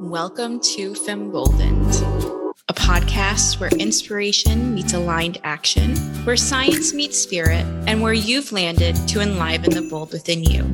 Welcome to Femboldened, a podcast where inspiration meets aligned action, where science meets spirit, and where you've landed to enliven the bold within you.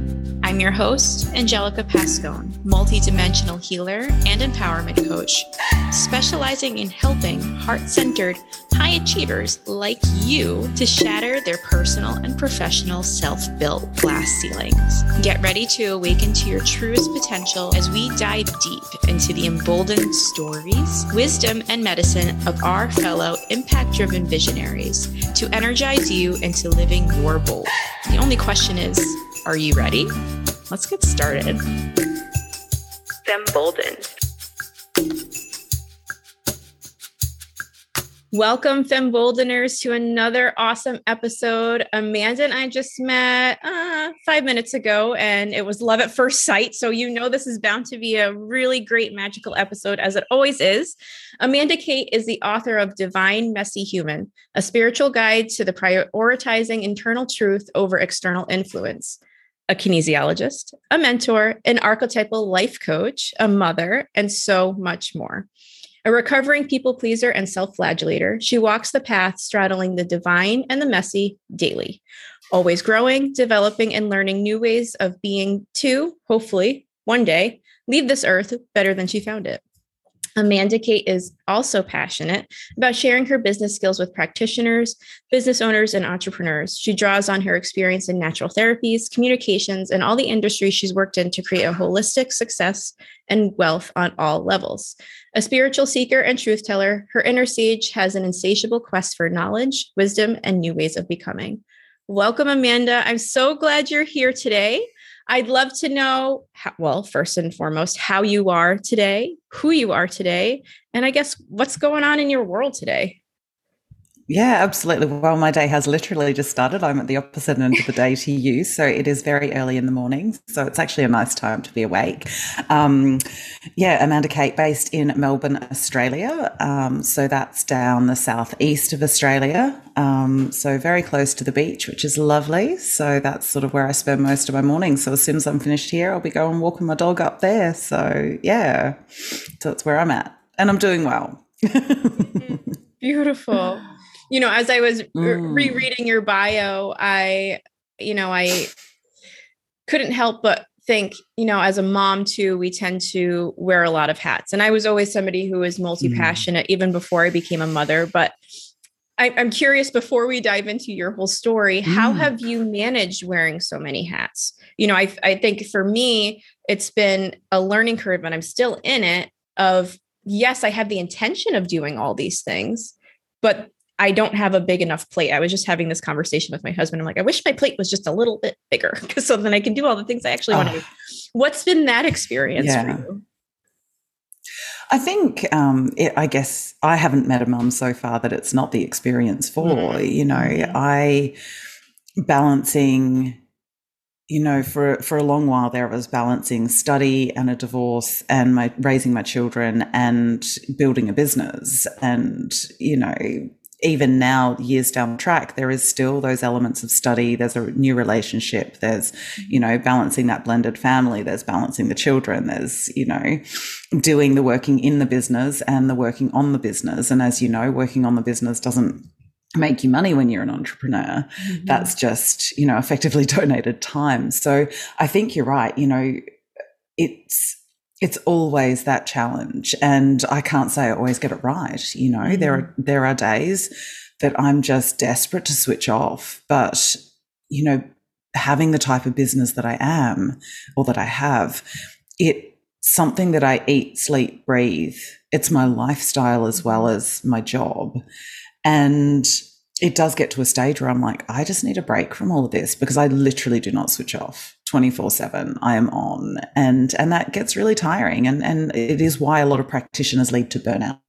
I'm your host, Angelica Pascone, multidimensional healer and empowerment coach, specializing in helping heart centered, high achievers like you to shatter their personal and professional self built glass ceilings. Get ready to awaken to your truest potential as we dive deep into the emboldened stories, wisdom, and medicine of our fellow impact driven visionaries to energize you into living your bold. The only question is, are you ready? Let's get started. Femboldened. Welcome, Femboldeners, to another awesome episode. Amanda and I just met uh, five minutes ago, and it was love at first sight. So, you know, this is bound to be a really great, magical episode, as it always is. Amanda Kate is the author of Divine Messy Human, a spiritual guide to the prioritizing internal truth over external influence a kinesiologist, a mentor, an archetypal life coach, a mother, and so much more. A recovering people pleaser and self flagellator, she walks the path straddling the divine and the messy daily, always growing, developing, and learning new ways of being to, hopefully, one day, leave this earth better than she found it. Amanda Kate is also passionate about sharing her business skills with practitioners, business owners, and entrepreneurs. She draws on her experience in natural therapies, communications, and all the industries she's worked in to create a holistic success and wealth on all levels. A spiritual seeker and truth teller, her inner sage has an insatiable quest for knowledge, wisdom, and new ways of becoming. Welcome, Amanda. I'm so glad you're here today. I'd love to know, how, well, first and foremost, how you are today, who you are today, and I guess what's going on in your world today. Yeah, absolutely. Well, my day has literally just started. I'm at the opposite end of the day to you. So it is very early in the morning. So it's actually a nice time to be awake. Um, yeah, Amanda Kate, based in Melbourne, Australia. Um, so that's down the southeast of Australia. Um, so very close to the beach, which is lovely. So that's sort of where I spend most of my mornings. So as soon as I'm finished here, I'll be going walking my dog up there. So yeah, so that's where I'm at. And I'm doing well. Beautiful you know, as I was mm. rereading your bio, I, you know, I couldn't help but think, you know, as a mom too, we tend to wear a lot of hats. And I was always somebody who was multi passionate mm. even before I became a mother. But I, am curious before we dive into your whole story, mm. how have you managed wearing so many hats? You know, I, I think for me, it's been a learning curve, and I'm still in it. Of yes, I have the intention of doing all these things, but I don't have a big enough plate. I was just having this conversation with my husband. I'm like, I wish my plate was just a little bit bigger because so then I can do all the things I actually want to do. What's been that experience yeah. for you? I think, um, it, I guess I haven't met a mum so far that it's not the experience for. Mm-hmm. You know, mm-hmm. I balancing you know, for for a long while there, I was balancing study and a divorce, and my raising my children, and building a business, and you know, even now, years down the track, there is still those elements of study. There's a new relationship. There's, you know, balancing that blended family. There's balancing the children. There's, you know, doing the working in the business and the working on the business. And as you know, working on the business doesn't make you money when you're an entrepreneur. Mm-hmm. That's just, you know, effectively donated time. So I think you're right. You know, it's, it's always that challenge and i can't say i always get it right you know mm-hmm. there are there are days that i'm just desperate to switch off but you know having the type of business that i am or that i have it something that i eat sleep breathe it's my lifestyle as well mm-hmm. as my job and it does get to a stage where i'm like i just need a break from all of this because i literally do not switch off 24 7 i am on. And and that gets really tiring. And and it is why a lot of practitioners lead to burnout.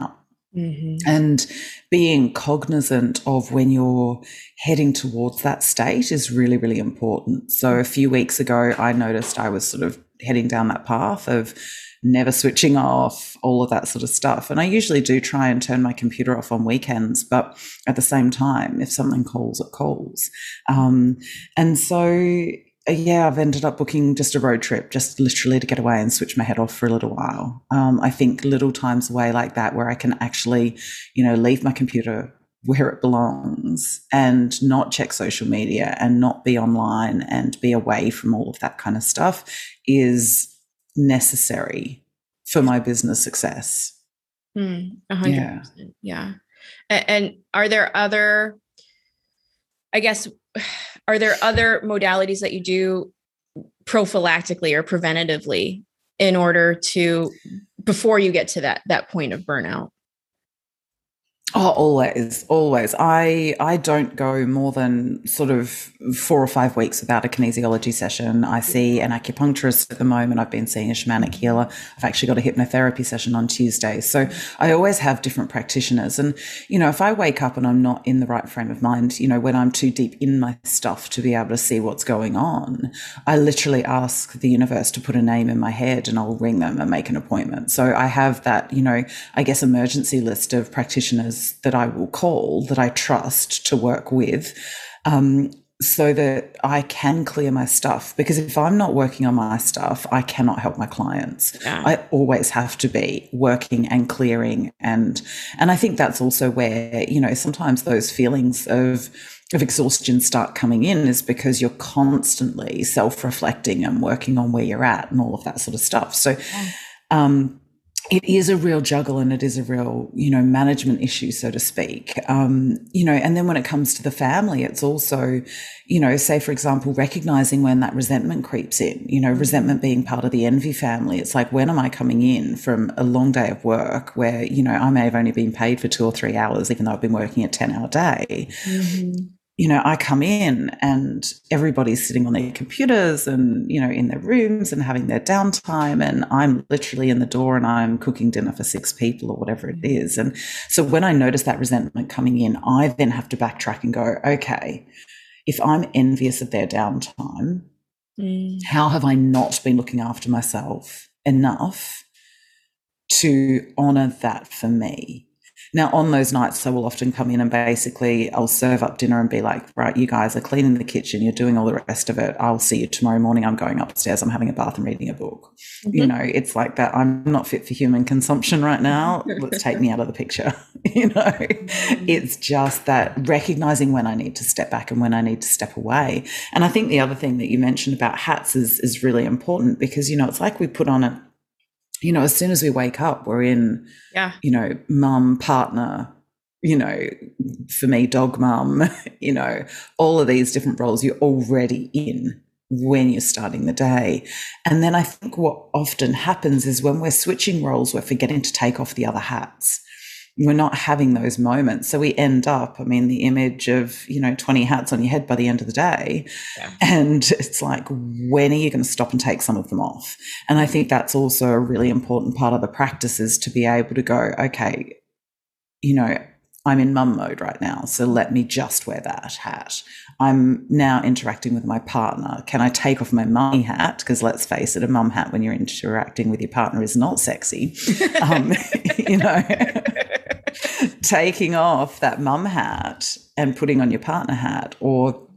Mm-hmm. and being cognizant of when you're heading towards that state is really really important. So a few weeks ago i noticed i was sort of heading down that path of never switching off, all of that sort of stuff. And I usually do try and turn my computer off on weekends, but at the same time, if something calls, it calls. Um, and so uh, yeah, I've ended up booking just a road trip, just literally to get away and switch my head off for a little while. Um, I think little times away like that, where I can actually, you know, leave my computer where it belongs and not check social media and not be online and be away from all of that kind of stuff is necessary for my business success. Mm, 100%. Yeah. yeah. And, and are there other, I guess, are there other modalities that you do prophylactically or preventatively in order to before you get to that that point of burnout Oh, always, always. I I don't go more than sort of four or five weeks without a kinesiology session. I see an acupuncturist at the moment. I've been seeing a shamanic healer. I've actually got a hypnotherapy session on Tuesday. So I always have different practitioners. And you know, if I wake up and I'm not in the right frame of mind, you know, when I'm too deep in my stuff to be able to see what's going on, I literally ask the universe to put a name in my head, and I'll ring them and make an appointment. So I have that, you know, I guess emergency list of practitioners that I will call that I trust to work with. Um, so that I can clear my stuff. Because if I'm not working on my stuff, I cannot help my clients. Yeah. I always have to be working and clearing and and I think that's also where, you know, sometimes those feelings of of exhaustion start coming in is because you're constantly self-reflecting and working on where you're at and all of that sort of stuff. So um it is a real juggle and it is a real, you know, management issue, so to speak. Um, you know, and then when it comes to the family, it's also, you know, say, for example, recognizing when that resentment creeps in, you know, resentment being part of the envy family. It's like, when am I coming in from a long day of work where, you know, I may have only been paid for two or three hours, even though I've been working a 10 hour day. Mm-hmm you know, I come in and everybody's sitting on their computers and, you know, in their rooms and having their downtime. And I'm literally in the door and I'm cooking dinner for six people or whatever it is. And so when I notice that resentment coming in, I then have to backtrack and go, okay, if I'm envious of their downtime, mm. how have I not been looking after myself enough to honor that for me? Now, on those nights, I will often come in and basically I'll serve up dinner and be like, right, you guys are cleaning the kitchen, you're doing all the rest of it. I'll see you tomorrow morning. I'm going upstairs, I'm having a bath and reading a book. Mm-hmm. You know, it's like that. I'm not fit for human consumption right now. Let's take me out of the picture. you know, mm-hmm. it's just that recognizing when I need to step back and when I need to step away. And I think the other thing that you mentioned about hats is, is really important because, you know, it's like we put on a you know, as soon as we wake up, we're in, yeah, you know, mum, partner, you know, for me, dog mum, you know, all of these different roles you're already in when you're starting the day. And then I think what often happens is when we're switching roles, we're forgetting to take off the other hats we're not having those moments. So we end up, I mean, the image of, you know, 20 hats on your head by the end of the day. Yeah. And it's like, when are you going to stop and take some of them off? And I think that's also a really important part of the practice is to be able to go, okay, you know, I'm in mum mode right now. So let me just wear that hat. I'm now interacting with my partner. Can I take off my mummy hat? Because let's face it, a mum hat when you're interacting with your partner is not sexy. um, you know, taking off that mum hat and putting on your partner hat or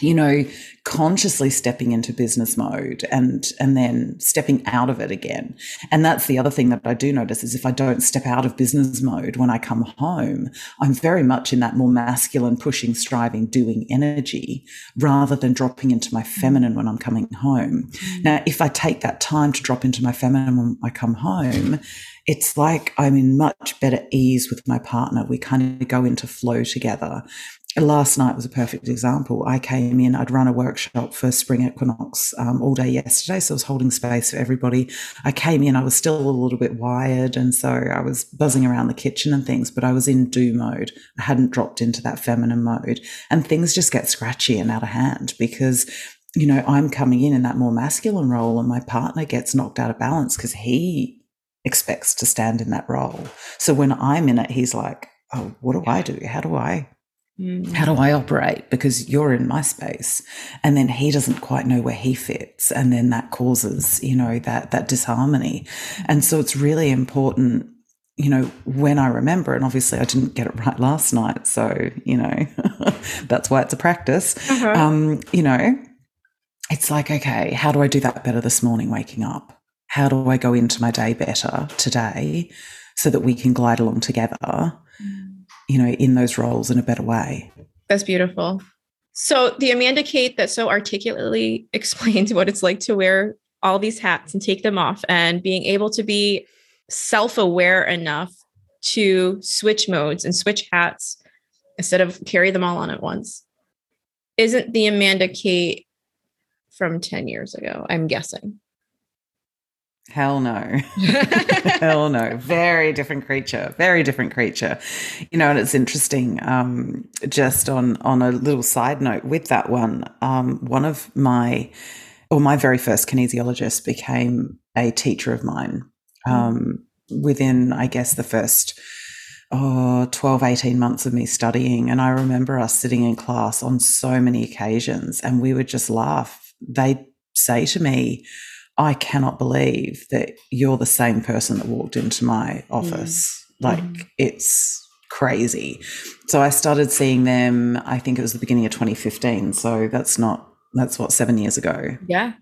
you know consciously stepping into business mode and and then stepping out of it again and that's the other thing that I do notice is if I don't step out of business mode when I come home I'm very much in that more masculine pushing striving doing energy rather than dropping into my feminine when I'm coming home mm-hmm. now if I take that time to drop into my feminine when I come home it's like I'm in much better ease with my partner. We kind of go into flow together. Last night was a perfect example. I came in, I'd run a workshop for spring equinox um, all day yesterday. So I was holding space for everybody. I came in, I was still a little bit wired. And so I was buzzing around the kitchen and things, but I was in do mode. I hadn't dropped into that feminine mode. And things just get scratchy and out of hand because you know, I'm coming in in that more masculine role and my partner gets knocked out of balance because he expects to stand in that role. So when I'm in it, he's like, oh, what do I do? How do I? Mm. How do I operate? Because you're in my space. And then he doesn't quite know where he fits. And then that causes, you know, that that disharmony. And so it's really important, you know, when I remember, and obviously I didn't get it right last night. So, you know, that's why it's a practice. Uh-huh. Um, you know, it's like, okay, how do I do that better this morning waking up? How do I go into my day better today so that we can glide along together, mm. You know, in those roles in a better way? That's beautiful. So the Amanda Kate that so articulately explains what it's like to wear all these hats and take them off and being able to be self-aware enough to switch modes and switch hats instead of carry them all on at once isn't the Amanda Kate from 10 years ago, I'm guessing. Hell no. Hell no. Very different creature. Very different creature. You know, and it's interesting, um, just on on a little side note with that one, um, one of my or my very first kinesiologist became a teacher of mine. Mm. Um, within, I guess, the first oh, 12, 18 months of me studying. And I remember us sitting in class on so many occasions and we would just laugh. They'd say to me, I cannot believe that you're the same person that walked into my office. Mm. Like mm. it's crazy. So I started seeing them, I think it was the beginning of 2015. So that's not, that's what, seven years ago. Yeah.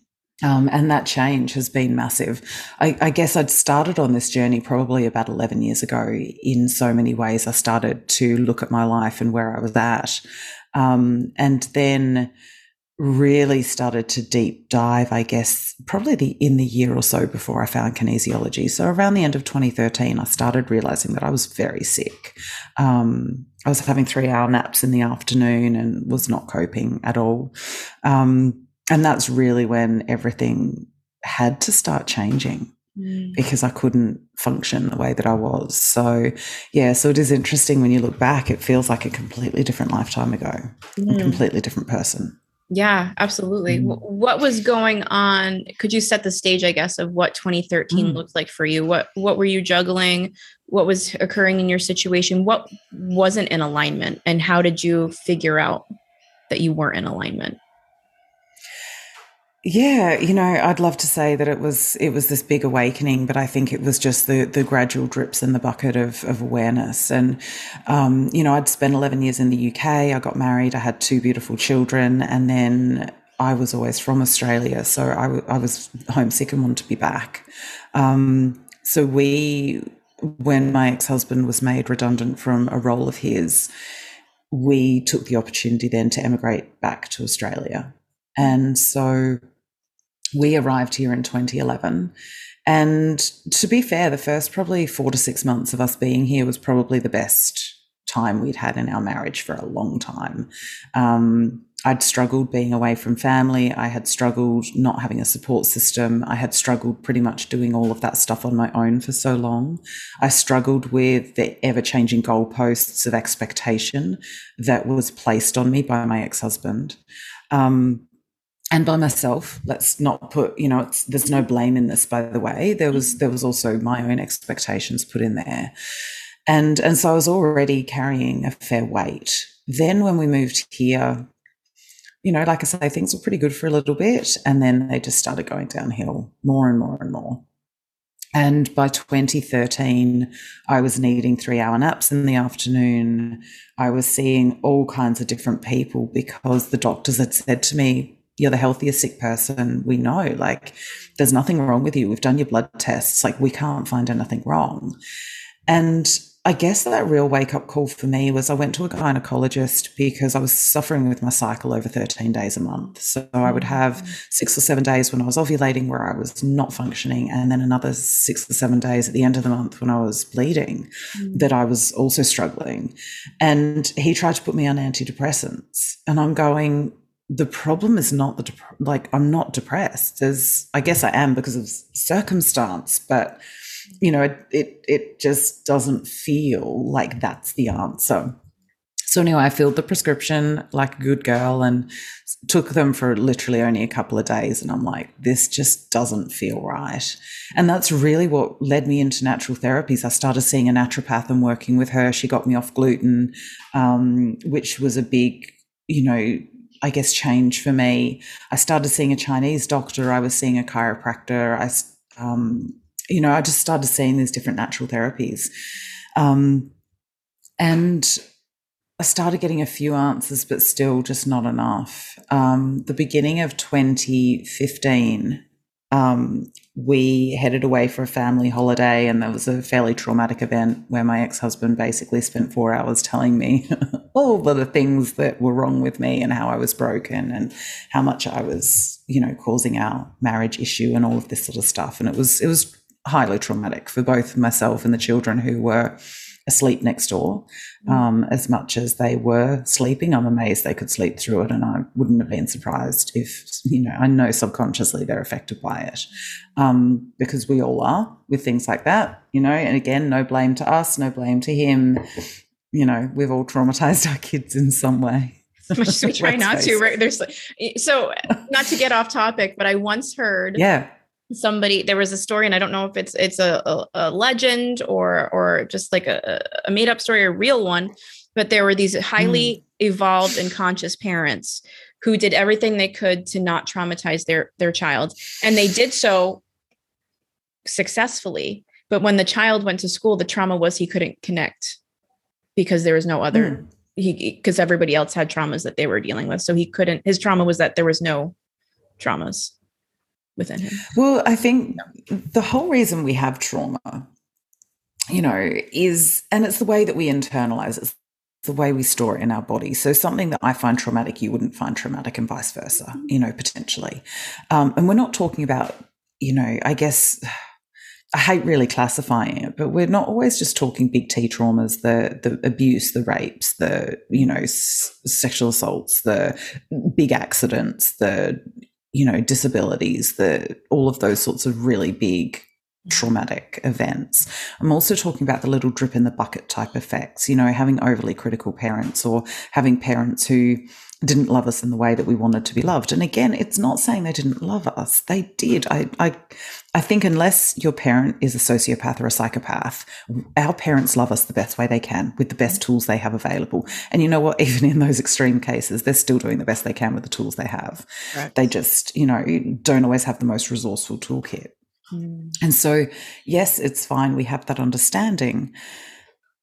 Um, and that change has been massive. I, I, guess I'd started on this journey probably about 11 years ago. In so many ways, I started to look at my life and where I was at. Um, and then really started to deep dive, I guess, probably the, in the year or so before I found kinesiology. So around the end of 2013, I started realizing that I was very sick. Um, I was having three hour naps in the afternoon and was not coping at all. Um, and that's really when everything had to start changing mm. because I couldn't function the way that I was. So, yeah, so it is interesting when you look back, it feels like a completely different lifetime ago, mm. a completely different person. Yeah, absolutely. Mm. What was going on? Could you set the stage, I guess, of what 2013 mm. looked like for you? What what were you juggling? What was occurring in your situation? What wasn't in alignment? And how did you figure out that you weren't in alignment? Yeah, you know, I'd love to say that it was it was this big awakening, but I think it was just the the gradual drips in the bucket of of awareness. And um, you know, I'd spent eleven years in the UK. I got married. I had two beautiful children, and then I was always from Australia, so I, w- I was homesick and wanted to be back. Um, so we, when my ex husband was made redundant from a role of his, we took the opportunity then to emigrate back to Australia. And so we arrived here in 2011. And to be fair, the first probably four to six months of us being here was probably the best time we'd had in our marriage for a long time. Um, I'd struggled being away from family. I had struggled not having a support system. I had struggled pretty much doing all of that stuff on my own for so long. I struggled with the ever changing goalposts of expectation that was placed on me by my ex husband. Um, and by myself let's not put you know there's no blame in this by the way. There was mm. there was also my own expectations put in there. And and so i was already carrying a fair weight. Then when we moved here you know like i say things were pretty good for a little bit and then they just started going downhill more and more and more. And by 2013, I was needing three hour naps in the afternoon. I was seeing all kinds of different people because the doctors had said to me, you're the healthiest sick person we know. Like, there's nothing wrong with you. We've done your blood tests. Like, we can't find anything wrong. And I guess that real wake up call for me was I went to a gynecologist because I was suffering with my cycle over 13 days a month. So I would have mm. six or seven days when I was ovulating where I was not functioning, and then another six or seven days at the end of the month when I was bleeding mm. that I was also struggling. And he tried to put me on antidepressants. And I'm going, the problem is not the dep- like I'm not depressed. There's I guess I am because of circumstance, but you know it, it it just doesn't feel like that's the answer. So anyway, I filled the prescription like a good girl and took them for literally only a couple of days. And I'm like, this just doesn't feel right. And that's really what led me into natural therapies. I started seeing a naturopath and working with her. She got me off gluten, um, which was a big, you know, I guess, change for me. I started seeing a Chinese doctor. I was seeing a chiropractor. I, um, you know, I just started seeing these different natural therapies. Um, and I started getting a few answers, but still just not enough. Um, the beginning of 2015, um, we headed away for a family holiday, and there was a fairly traumatic event where my ex husband basically spent four hours telling me all of the things that were wrong with me and how I was broken and how much I was, you know, causing our marriage issue and all of this sort of stuff. And it was it was highly traumatic for both myself and the children who were asleep next door mm. um, as much as they were sleeping. I'm amazed they could sleep through it, and I wouldn't have been surprised if, you know, I know subconsciously they're affected by it um, because we all are with things like that, you know. And again, no blame to us, no blame to him. You know, we've all traumatized our kids in some way. we try not to. Right? There's so not to get off topic, but I once heard yeah somebody there was a story and i don't know if it's it's a, a, a legend or or just like a, a made up story or real one but there were these highly mm. evolved and conscious parents who did everything they could to not traumatize their their child and they did so successfully but when the child went to school the trauma was he couldn't connect because there was no other mm. he because everybody else had traumas that they were dealing with so he couldn't his trauma was that there was no traumas within him? Well, I think the whole reason we have trauma, you know, is, and it's the way that we internalize it, the way we store it in our body. So something that I find traumatic, you wouldn't find traumatic, and vice versa, you know, potentially. Um, and we're not talking about, you know, I guess. I hate really classifying it, but we're not always just talking big T traumas, the the abuse, the rapes, the you know s- sexual assaults, the big accidents, the you know, disabilities, the all of those sorts of really big mm. traumatic events. I'm also talking about the little drip in the bucket type effects, you know, having overly critical parents or having parents who didn't love us in the way that we wanted to be loved. And again, it's not saying they didn't love us. They did. I, I, I think unless your parent is a sociopath or a psychopath, our parents love us the best way they can with the best tools they have available. And you know what? Even in those extreme cases, they're still doing the best they can with the tools they have. Right. They just, you know, don't always have the most resourceful toolkit. Mm. And so, yes, it's fine. We have that understanding.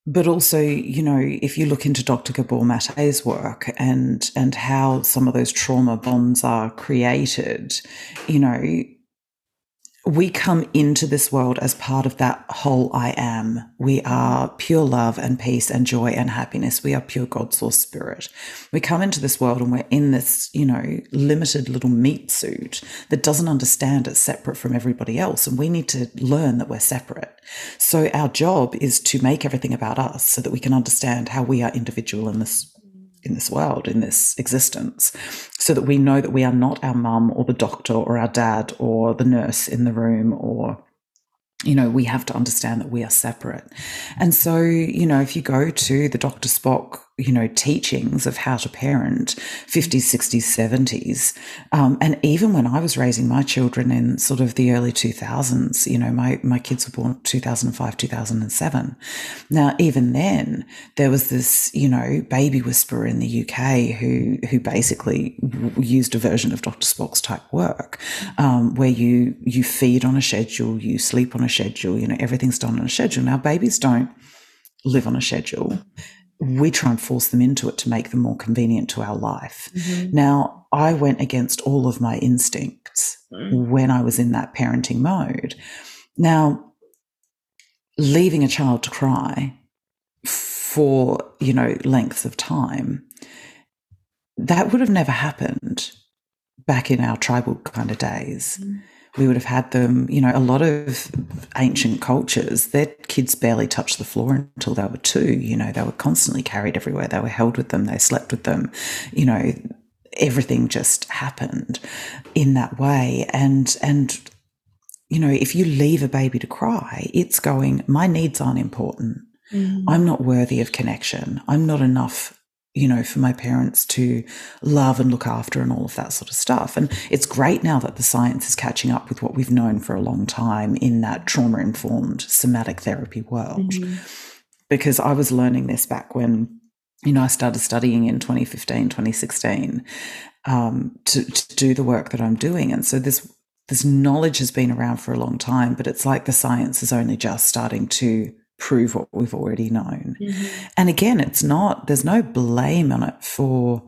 But also, you know, if you look into Dr. Gabor Mate's work and and how some of those trauma bonds are created, you know, we come into this world as part of that whole I am. We are pure love and peace and joy and happiness. We are pure God source spirit. We come into this world and we're in this, you know, limited little meat suit that doesn't understand it's separate from everybody else. And we need to learn that we're separate. So our job is to make everything about us so that we can understand how we are individual in this in this world, in this existence, so that we know that we are not our mum or the doctor or our dad or the nurse in the room or you know, we have to understand that we are separate. And so, you know, if you go to the Dr. Spock you know, teachings of how to parent 50s, 60s, 70s. Um, and even when I was raising my children in sort of the early 2000s, you know, my, my kids were born 2005, 2007. Now, even then, there was this, you know, baby whisperer in the UK who, who basically used a version of Dr. Spock's type work, um, where you, you feed on a schedule, you sleep on a schedule, you know, everything's done on a schedule. Now, babies don't live on a schedule we try and force them into it to make them more convenient to our life. Mm-hmm. Now, I went against all of my instincts mm-hmm. when I was in that parenting mode. Now, leaving a child to cry for, you know, lengths of time, that would have never happened back in our tribal kind of days. Mm-hmm we would have had them, you know, a lot of ancient cultures, their kids barely touched the floor until they were two. You know, they were constantly carried everywhere. They were held with them, they slept with them, you know, everything just happened in that way. And and you know, if you leave a baby to cry, it's going, my needs aren't important. Mm. I'm not worthy of connection. I'm not enough you know, for my parents to love and look after and all of that sort of stuff. And it's great now that the science is catching up with what we've known for a long time in that trauma informed somatic therapy world. Mm-hmm. Because I was learning this back when, you know, I started studying in 2015, 2016 um, to, to do the work that I'm doing. And so this, this knowledge has been around for a long time, but it's like the science is only just starting to prove what we've already known. Mm-hmm. And again, it's not, there's no blame on it for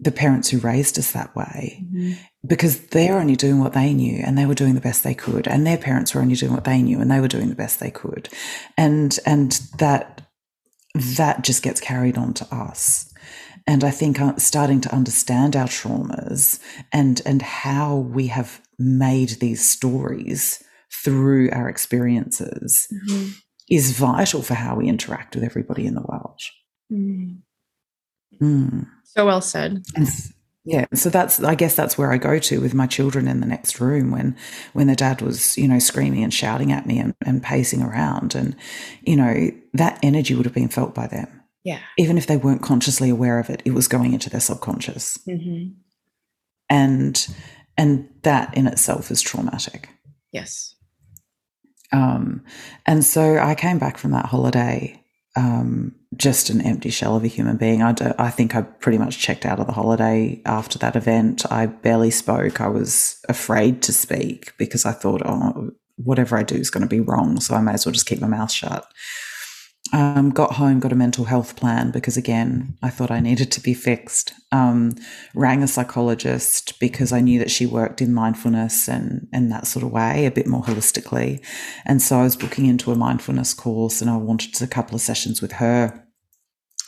the parents who raised us that way mm-hmm. because they're only doing what they knew and they were doing the best they could and their parents were only doing what they knew and they were doing the best they could and and that that just gets carried on to us and i think uh, starting to understand our traumas and and how we have made these stories through our experiences mm-hmm. Is vital for how we interact with everybody in the world mm. Mm. So well said. And yeah, so that's I guess that's where I go to with my children in the next room when when the dad was, you know, screaming and shouting at me and, and pacing around. And, you know, that energy would have been felt by them. Yeah. Even if they weren't consciously aware of it, it was going into their subconscious. Mm-hmm. And and that in itself is traumatic. Yes. Um, and so I came back from that holiday um, just an empty shell of a human being. I, do, I think I pretty much checked out of the holiday after that event. I barely spoke. I was afraid to speak because I thought, oh, whatever I do is going to be wrong. So I may as well just keep my mouth shut. Um, got home, got a mental health plan because again, I thought I needed to be fixed. Um, rang a psychologist because I knew that she worked in mindfulness and and that sort of way, a bit more holistically. And so I was booking into a mindfulness course, and I wanted a couple of sessions with her.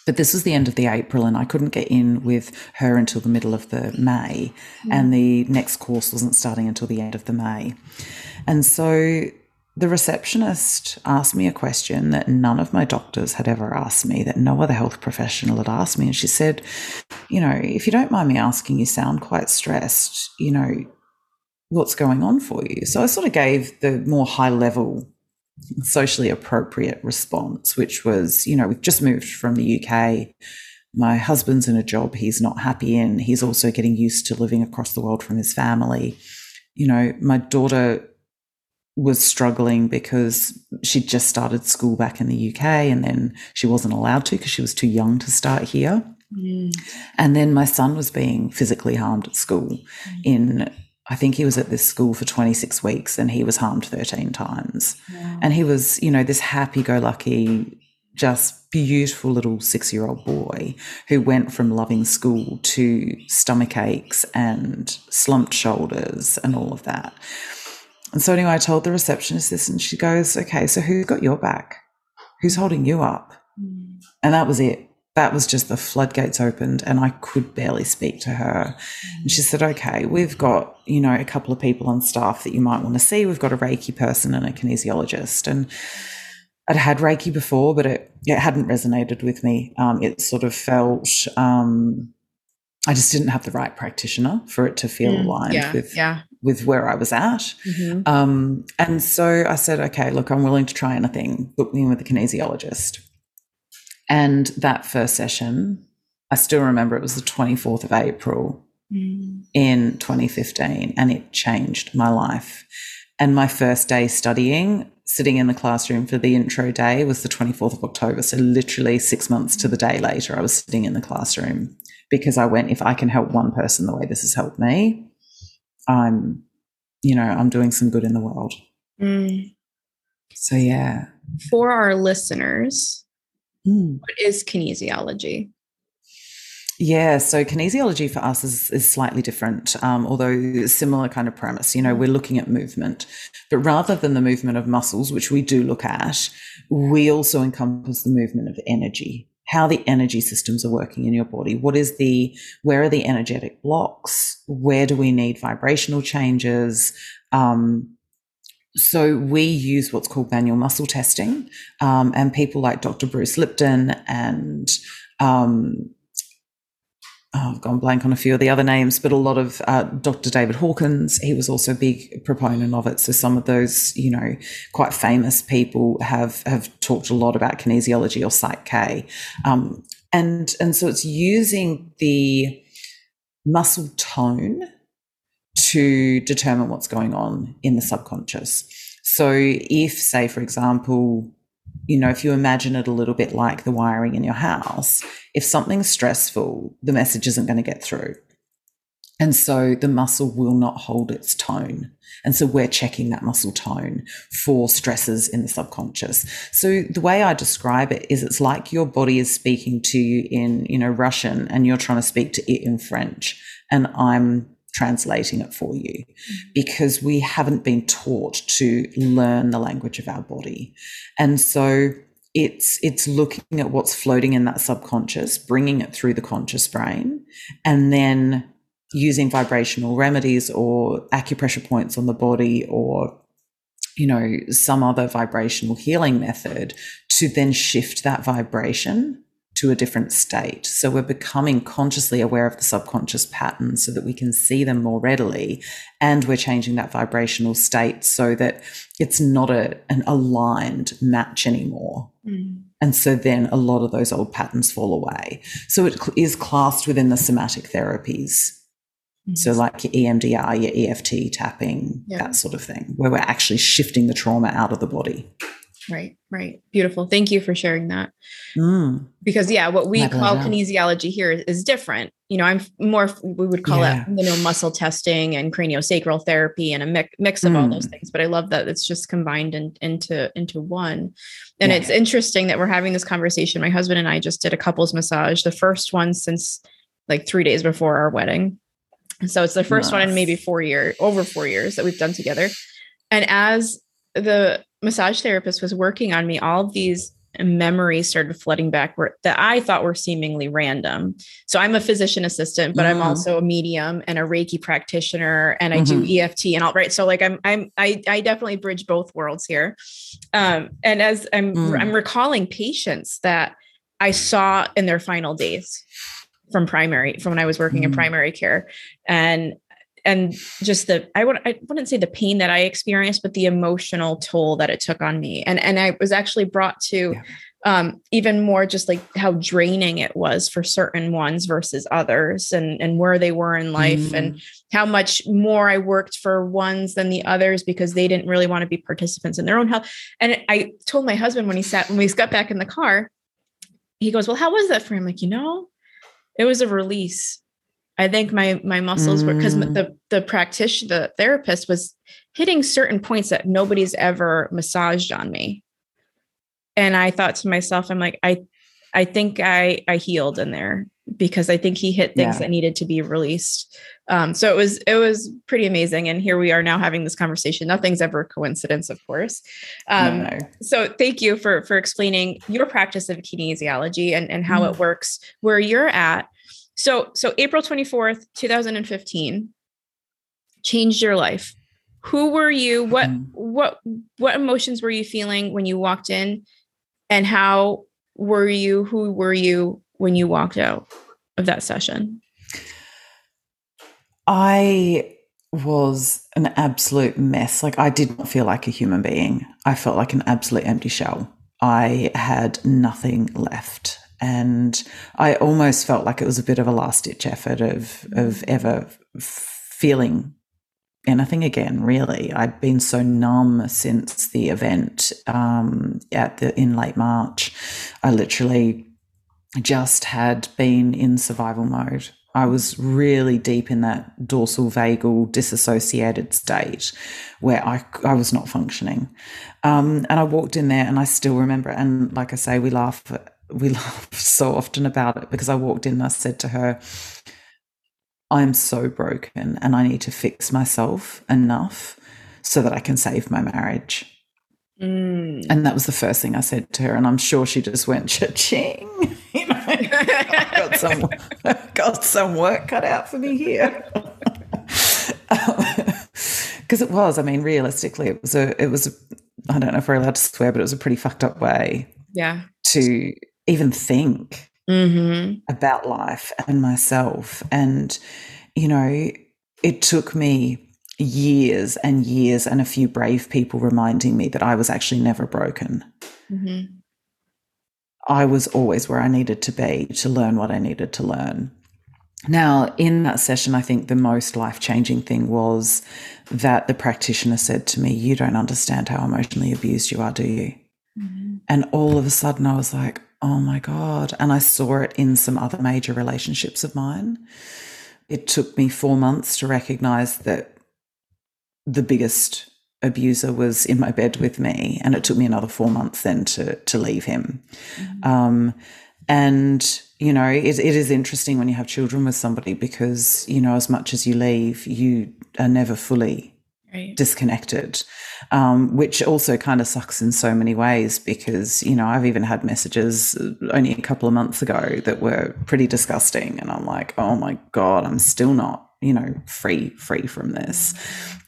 But this was the end of the April, and I couldn't get in with her until the middle of the May, mm. and the next course wasn't starting until the end of the May. And so the receptionist asked me a question that none of my doctors had ever asked me, that no other health professional had asked me. And she said, You know, if you don't mind me asking, you sound quite stressed. You know, what's going on for you? So I sort of gave the more high level, socially appropriate response, which was, you know, we've just moved from the UK. My husband's in a job he's not happy in. He's also getting used to living across the world from his family. You know, my daughter was struggling because she'd just started school back in the UK and then she wasn't allowed to because she was too young to start here. Mm. And then my son was being physically harmed at school mm. in I think he was at this school for 26 weeks and he was harmed 13 times. Wow. And he was, you know, this happy go lucky, just beautiful little six year old boy who went from loving school to stomach aches and slumped shoulders and all of that. And so anyway, I told the receptionist this, and she goes, "Okay, so who's got your back? Who's holding you up?" Mm. And that was it. That was just the floodgates opened, and I could barely speak to her. Mm. And she said, "Okay, we've got you know a couple of people on staff that you might want to see. We've got a Reiki person and a kinesiologist." And I'd had Reiki before, but it, it hadn't resonated with me. Um, it sort of felt um, I just didn't have the right practitioner for it to feel mm, aligned yeah, with yeah with where I was at. Mm-hmm. Um, and so I said, okay, look, I'm willing to try anything. Book me in with a kinesiologist. And that first session, I still remember it was the 24th of April mm. in 2015, and it changed my life. And my first day studying, sitting in the classroom for the intro day, was the 24th of October. So, literally six months to the day later, I was sitting in the classroom because I went, if I can help one person the way this has helped me, I'm, you know, I'm doing some good in the world. Mm. So, yeah. For our listeners, mm. what is kinesiology? Yeah, so kinesiology for us is, is slightly different, um, although similar kind of premise. You know, we're looking at movement, but rather than the movement of muscles, which we do look at, we also encompass the movement of energy how the energy systems are working in your body. What is the, where are the energetic blocks? Where do we need vibrational changes? Um, so we use what's called manual muscle testing, um, and people like Dr. Bruce Lipton and um, oh, I've gone blank on a few of the other names, but a lot of uh, Dr. David Hawkins, he was also a big proponent of it. So some of those, you know, quite famous people have have talked a lot about kinesiology or Psych K, um, and and so it's using the muscle tone to determine what's going on in the subconscious. So if, say, for example, you know, if you imagine it a little bit like the wiring in your house, if something's stressful, the message isn't going to get through. And so the muscle will not hold its tone. And so we're checking that muscle tone for stresses in the subconscious. So the way I describe it is it's like your body is speaking to you in, you know, Russian and you're trying to speak to it in French. And I'm translating it for you mm-hmm. because we haven't been taught to learn the language of our body. And so it's it's looking at what's floating in that subconscious, bringing it through the conscious brain, and then using vibrational remedies or acupressure points on the body or you know some other vibrational healing method to then shift that vibration to a different state so we're becoming consciously aware of the subconscious patterns so that we can see them more readily and we're changing that vibrational state so that it's not a, an aligned match anymore mm. and so then a lot of those old patterns fall away so it is classed within the somatic therapies so, like your EMDR, your EFT tapping, yeah. that sort of thing, where we're actually shifting the trauma out of the body. Right, right. Beautiful. Thank you for sharing that. Mm. Because, yeah, what we call kinesiology here is different. You know, I'm more, we would call yeah. it, you know, muscle testing and craniosacral therapy and a mix, mix of mm. all those mm. things. But I love that it's just combined in, into, into one. And yeah. it's interesting that we're having this conversation. My husband and I just did a couples massage, the first one since like three days before our wedding. So it's the first nice. one in maybe four years, over four years that we've done together. And as the massage therapist was working on me, all of these memories started flooding back where, that I thought were seemingly random. So I'm a physician assistant, but mm. I'm also a medium and a Reiki practitioner, and I mm-hmm. do EFT and all right. So like I'm I'm I I definitely bridge both worlds here. Um, and as I'm mm. I'm recalling patients that I saw in their final days from primary from when I was working mm-hmm. in mm. primary care and and just the I would I wouldn't say the pain that I experienced but the emotional toll that it took on me and and I was actually brought to yeah. um even more just like how draining it was for certain ones versus others and and where they were in life mm-hmm. and mm. how much more I worked for ones than the others because they didn't really want to be participants in their own health and I told my husband when he sat when we got back in the car he goes well how was that for him like you know it was a release. I think my my muscles mm. were because the the practitioner, the therapist was hitting certain points that nobody's ever massaged on me. And I thought to myself, I'm like, I I think I I healed in there because I think he hit things yeah. that needed to be released. Um, so it was it was pretty amazing, and here we are now having this conversation. Nothing's ever a coincidence, of course. Um, no. So thank you for for explaining your practice of kinesiology and and how mm. it works where you're at. So so April twenty fourth, two thousand and fifteen, changed your life. Who were you? What mm. what what emotions were you feeling when you walked in, and how were you? Who were you when you walked out of that session? I was an absolute mess. Like, I did not feel like a human being. I felt like an absolute empty shell. I had nothing left. And I almost felt like it was a bit of a last ditch effort of, of ever feeling anything again really i'd been so numb since the event um, at the in late march i literally just had been in survival mode. I was really deep in that dorsal vagal disassociated state where I, I was not functioning. Um, and I walked in there and I still remember, and like I say, we laugh, we laugh so often about it because I walked in and I said to her, I'm so broken and I need to fix myself enough so that I can save my marriage. Mm. And that was the first thing I said to her. And I'm sure she just went, cha-ching. You know, got some got some work cut out for me here. Because it was, I mean, realistically, it was a, it was, a, I don't know if we're allowed to swear, but it was a pretty fucked up way. Yeah. To even think mm-hmm. about life and myself. And, you know, it took me years and years and a few brave people reminding me that I was actually never broken. Mm-hmm. I was always where I needed to be to learn what I needed to learn. Now, in that session, I think the most life changing thing was that the practitioner said to me, You don't understand how emotionally abused you are, do you? Mm-hmm. And all of a sudden, I was like, Oh my God. And I saw it in some other major relationships of mine it took me four months to recognize that the biggest abuser was in my bed with me, and it took me another four months then to to leave him. Mm-hmm. Um, and you know, it, it is interesting when you have children with somebody because you know, as much as you leave, you are never fully right. disconnected, um, which also kind of sucks in so many ways because, you know, I've even had messages only a couple of months ago that were pretty disgusting. And I'm like, oh my God, I'm still not you know free free from this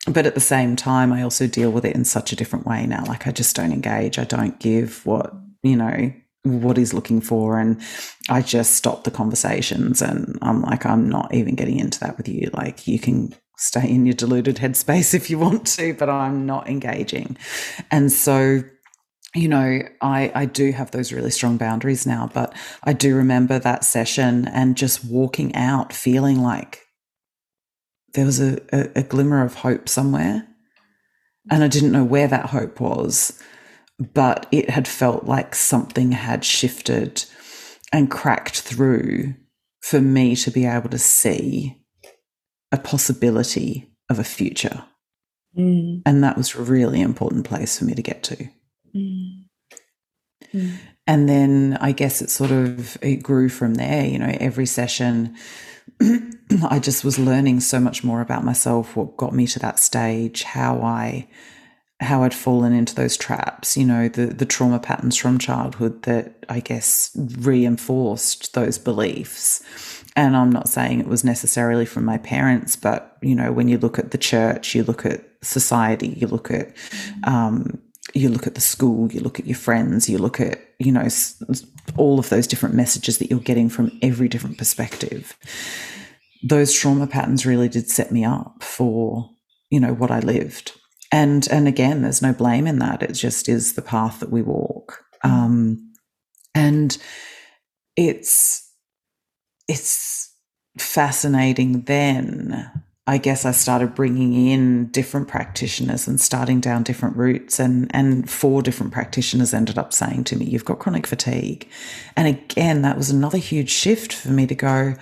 but at the same time i also deal with it in such a different way now like i just don't engage i don't give what you know what he's looking for and i just stop the conversations and i'm like i'm not even getting into that with you like you can stay in your deluded headspace if you want to, but I'm not engaging. And so, you know, I, I do have those really strong boundaries now, but I do remember that session and just walking out feeling like there was a, a, a glimmer of hope somewhere. And I didn't know where that hope was, but it had felt like something had shifted and cracked through for me to be able to see a possibility of a future. Mm. And that was a really important place for me to get to. Mm. Mm. And then I guess it sort of it grew from there, you know, every session I just was learning so much more about myself, what got me to that stage, how I how I'd fallen into those traps, you know, the the trauma patterns from childhood that I guess reinforced those beliefs and I'm not saying it was necessarily from my parents, but you know, when you look at the church, you look at society, you look at, um, you look at the school, you look at your friends, you look at, you know, all of those different messages that you're getting from every different perspective. Those trauma patterns really did set me up for, you know, what I lived. And and again, there's no blame in that. It just is the path that we walk. Um, and it's it's fascinating then. I guess I started bringing in different practitioners and starting down different routes. And, and four different practitioners ended up saying to me, You've got chronic fatigue. And again, that was another huge shift for me to go,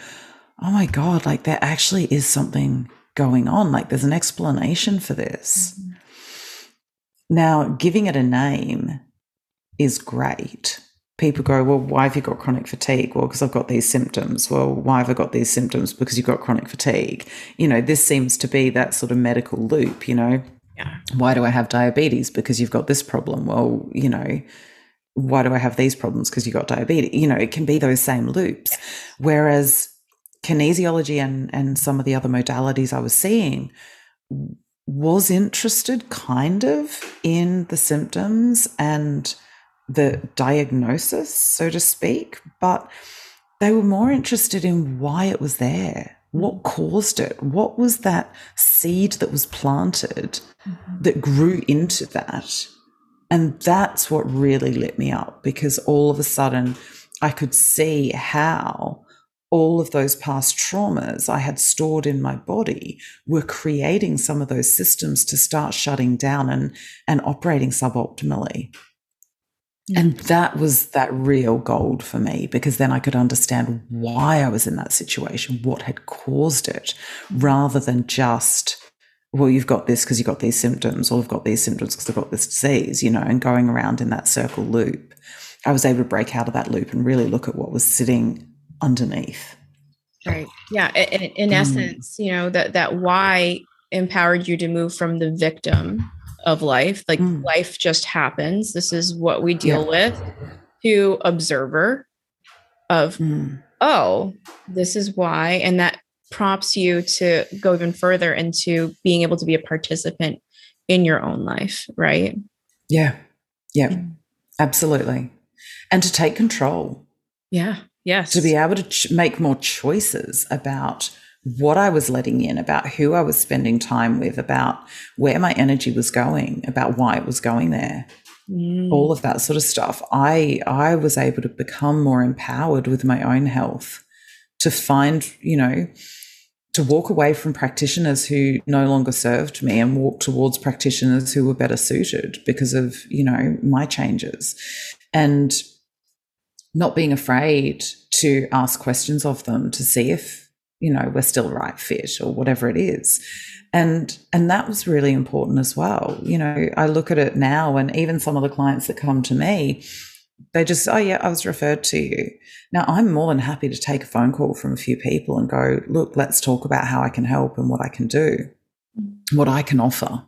Oh my God, like there actually is something going on. Like there's an explanation for this. Mm-hmm. Now, giving it a name is great people go, well, why have you got chronic fatigue? Well, because I've got these symptoms. Well, why have I got these symptoms? Because you've got chronic fatigue. You know, this seems to be that sort of medical loop, you know. Yeah. Why do I have diabetes? Because you've got this problem. Well, you know, why do I have these problems? Because you've got diabetes. You know, it can be those same loops. Whereas kinesiology and, and some of the other modalities I was seeing was interested kind of in the symptoms and – the diagnosis, so to speak, but they were more interested in why it was there. What mm. caused it? What was that seed that was planted mm-hmm. that grew into that? And that's what really lit me up because all of a sudden I could see how all of those past traumas I had stored in my body were creating some of those systems to start shutting down and, and operating suboptimally. And that was that real gold for me because then I could understand why I was in that situation, what had caused it, rather than just, well, you've got this because you've got these symptoms, or I've got these symptoms because I've got this disease, you know, and going around in that circle loop. I was able to break out of that loop and really look at what was sitting underneath. Right. Yeah. In, in mm. essence, you know, that, that why empowered you to move from the victim of life like mm. life just happens this is what we deal yeah. with to observer of mm. oh this is why and that prompts you to go even further into being able to be a participant in your own life right yeah yeah mm. absolutely and to take control yeah yes to be able to ch- make more choices about what I was letting in, about who I was spending time with, about where my energy was going, about why it was going there. Mm. All of that sort of stuff. I I was able to become more empowered with my own health, to find, you know, to walk away from practitioners who no longer served me and walk towards practitioners who were better suited because of, you know, my changes. And not being afraid to ask questions of them to see if you know, we're still right fit or whatever it is. And and that was really important as well. You know, I look at it now and even some of the clients that come to me, they just, oh yeah, I was referred to you. Now I'm more than happy to take a phone call from a few people and go, look, let's talk about how I can help and what I can do, mm. what I can offer.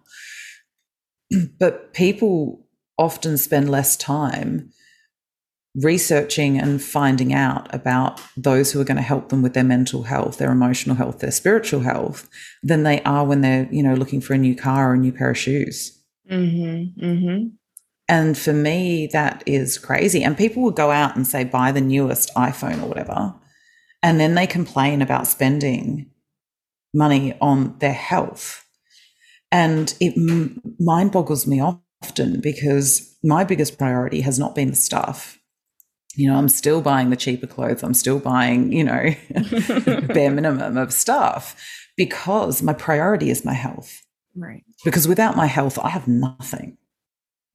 But people often spend less time researching and finding out about those who are going to help them with their mental health, their emotional health, their spiritual health than they are when they're, you know, looking for a new car or a new pair of shoes. Mm-hmm, mm-hmm. And for me, that is crazy. And people will go out and say, buy the newest iPhone or whatever. And then they complain about spending money on their health. And it m- mind boggles me often because my biggest priority has not been the stuff you know, I'm still buying the cheaper clothes. I'm still buying, you know, bare minimum of stuff because my priority is my health. Right. Because without my health, I have nothing.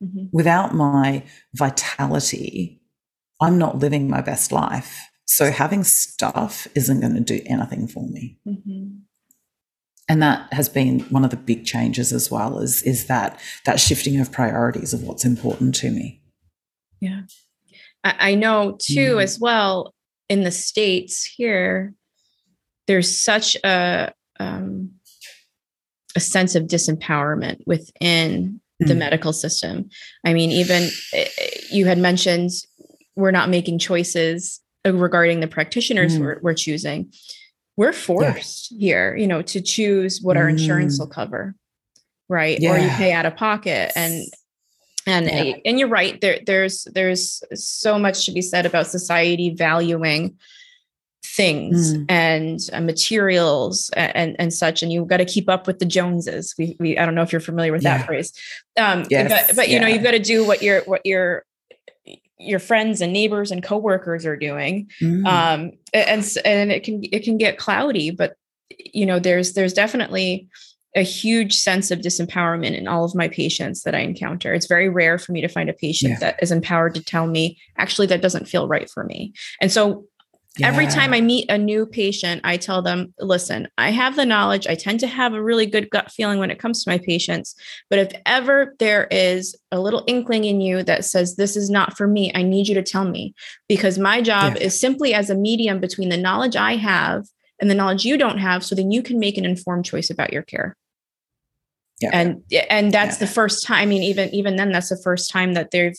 Mm-hmm. Without my vitality, I'm not living my best life. So having stuff isn't going to do anything for me. Mm-hmm. And that has been one of the big changes as well is, is that that shifting of priorities of what's important to me. Yeah. I know too, mm. as well, in the States here, there's such a, um, a sense of disempowerment within mm. the medical system. I mean, even eh, eh, you had mentioned we're not making choices regarding the practitioners mm. we're, we're, choosing. We're forced yeah. here, you know, to choose what our insurance mm. will cover, right? Yeah. Or you pay out of pocket. And and yeah. and you're right there there's there's so much to be said about society valuing things mm. and uh, materials and and such and you've got to keep up with the joneses we, we i don't know if you're familiar with yeah. that phrase um yes. but, but you yeah. know you've got to do what your what your your friends and neighbors and coworkers are doing mm. um and and it can it can get cloudy but you know there's there's definitely a huge sense of disempowerment in all of my patients that I encounter. It's very rare for me to find a patient yeah. that is empowered to tell me, actually, that doesn't feel right for me. And so yeah. every time I meet a new patient, I tell them, listen, I have the knowledge. I tend to have a really good gut feeling when it comes to my patients. But if ever there is a little inkling in you that says, this is not for me, I need you to tell me because my job yeah. is simply as a medium between the knowledge I have and the knowledge you don't have so then you can make an informed choice about your care yeah. and and that's yeah. the first time i mean even even then that's the first time that they've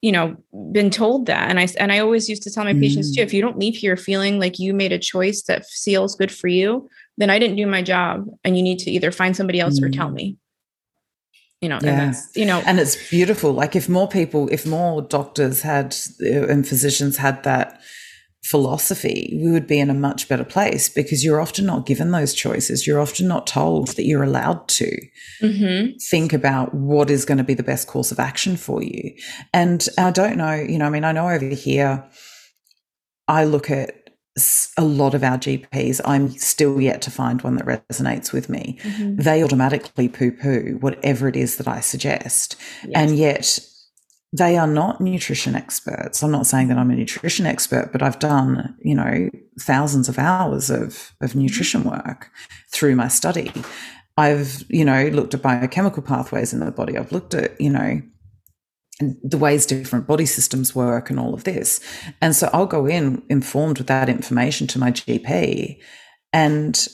you know been told that and i and i always used to tell my mm. patients too if you don't leave here feeling like you made a choice that feels good for you then i didn't do my job and you need to either find somebody else mm. or tell mm. me you know yeah. and you know and it's beautiful like if more people if more doctors had uh, and physicians had that philosophy, we would be in a much better place because you're often not given those choices. You're often not told that you're allowed to mm-hmm. think about what is going to be the best course of action for you. And I don't know, you know, I mean, I know over here, I look at a lot of our GPs, I'm still yet to find one that resonates with me. Mm-hmm. They automatically poo poo whatever it is that I suggest. Yes. And yet, they are not nutrition experts. I'm not saying that I'm a nutrition expert, but I've done, you know, thousands of hours of, of nutrition work through my study. I've, you know, looked at biochemical pathways in the body. I've looked at, you know, the ways different body systems work and all of this. And so I'll go in informed with that information to my GP and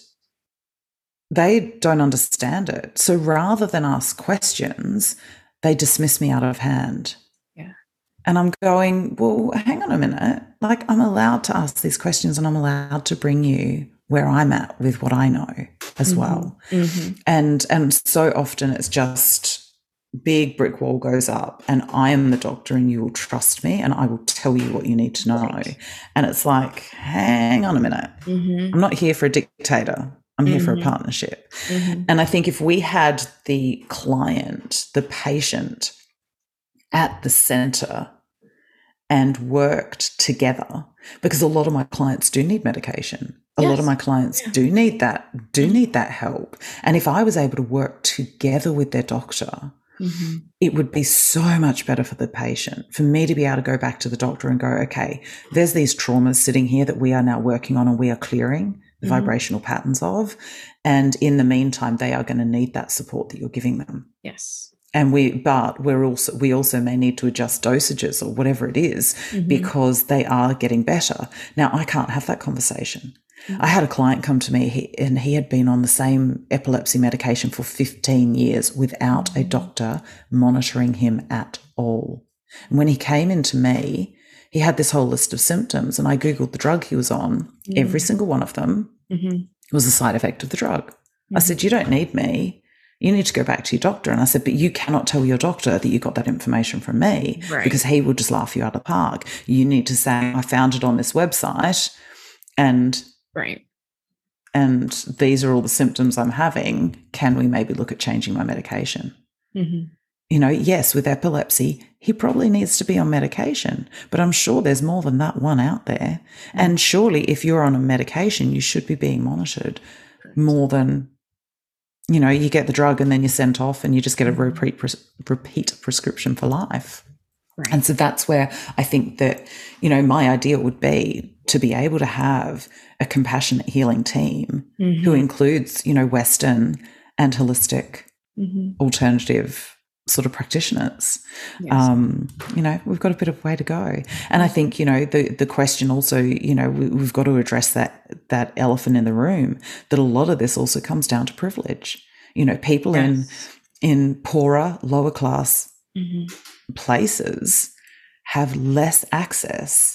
they don't understand it. So rather than ask questions, they dismiss me out of hand. And I'm going, well, hang on a minute. Like, I'm allowed to ask these questions and I'm allowed to bring you where I'm at with what I know as mm-hmm. well. Mm-hmm. And and so often it's just big brick wall goes up and I am the doctor and you will trust me and I will tell you what you need to know. Right. And it's like, hang on a minute. Mm-hmm. I'm not here for a dictator. I'm here for a mm-hmm. partnership. Mm-hmm. And I think if we had the client, the patient at the center and worked together because a lot of my clients do need medication a yes. lot of my clients yeah. do need that do need that help and if i was able to work together with their doctor mm-hmm. it would be so much better for the patient for me to be able to go back to the doctor and go okay there's these traumas sitting here that we are now working on and we are clearing mm-hmm. vibrational patterns of. And in the meantime, they are going to need that support that you're giving them. Yes and we but we're also we also may need to adjust dosages or whatever it is mm-hmm. because they are getting better now i can't have that conversation mm-hmm. i had a client come to me he, and he had been on the same epilepsy medication for 15 years without mm-hmm. a doctor monitoring him at all and when he came into me he had this whole list of symptoms and i googled the drug he was on every mm-hmm. single one of them mm-hmm. was a side effect of the drug i mm-hmm. said you don't need me you need to go back to your doctor. And I said, but you cannot tell your doctor that you got that information from me right. because he will just laugh you out of the park. You need to say, I found it on this website and right. And these are all the symptoms I'm having. Can we maybe look at changing my medication? Mm-hmm. You know, yes, with epilepsy, he probably needs to be on medication, but I'm sure there's more than that one out there. Mm-hmm. And surely, if you're on a medication, you should be being monitored more than you know, you get the drug and then you're sent off and you just get a mm-hmm. repeat, pres- repeat prescription for life. Right. And so that's where I think that, you know, my ideal would be to be able to have a compassionate healing team mm-hmm. who includes, you know, Western and holistic mm-hmm. alternative sort of practitioners. Yes. Um, you know, we've got a bit of way to go. And I think, you know, the the question also, you know, we, have got to address that that elephant in the room that a lot of this also comes down to privilege. You know, people yes. in in poorer, lower class mm-hmm. places have less access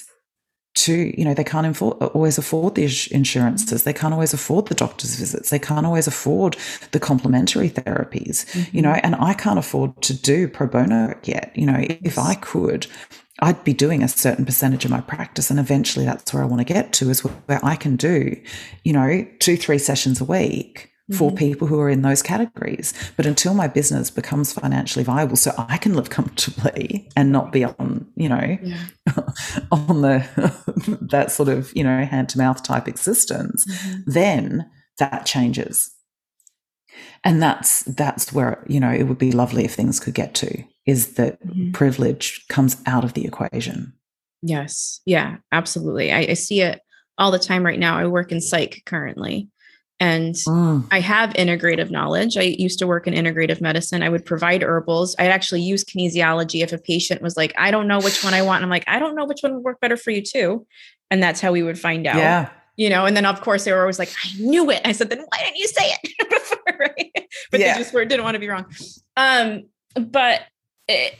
to you know they can't afford, always afford the insurances. They can't always afford the doctor's visits. They can't always afford the complementary therapies mm-hmm. you know and i can't afford to do pro bono yet. You know if i could I'd be doing a certain percentage of my practice, and eventually that's where I want to get to is where I can do, you know, two, three sessions a week for mm-hmm. people who are in those categories. But until my business becomes financially viable, so I can live comfortably and not be on, you know, yeah. on the that sort of, you know, hand to mouth type existence, mm-hmm. then that changes. And that's that's where, you know, it would be lovely if things could get to is that mm-hmm. privilege comes out of the equation. Yes. Yeah, absolutely. I, I see it all the time right now. I work in psych currently and mm. I have integrative knowledge. I used to work in integrative medicine. I would provide herbals. I'd actually use kinesiology if a patient was like, I don't know which one I want. And I'm like, I don't know which one would work better for you too. And that's how we would find out. Yeah. You know, and then of course they were always like, I knew it. I said, then why didn't you say it before? Right? But yeah. they just were, didn't want to be wrong. Um, but it,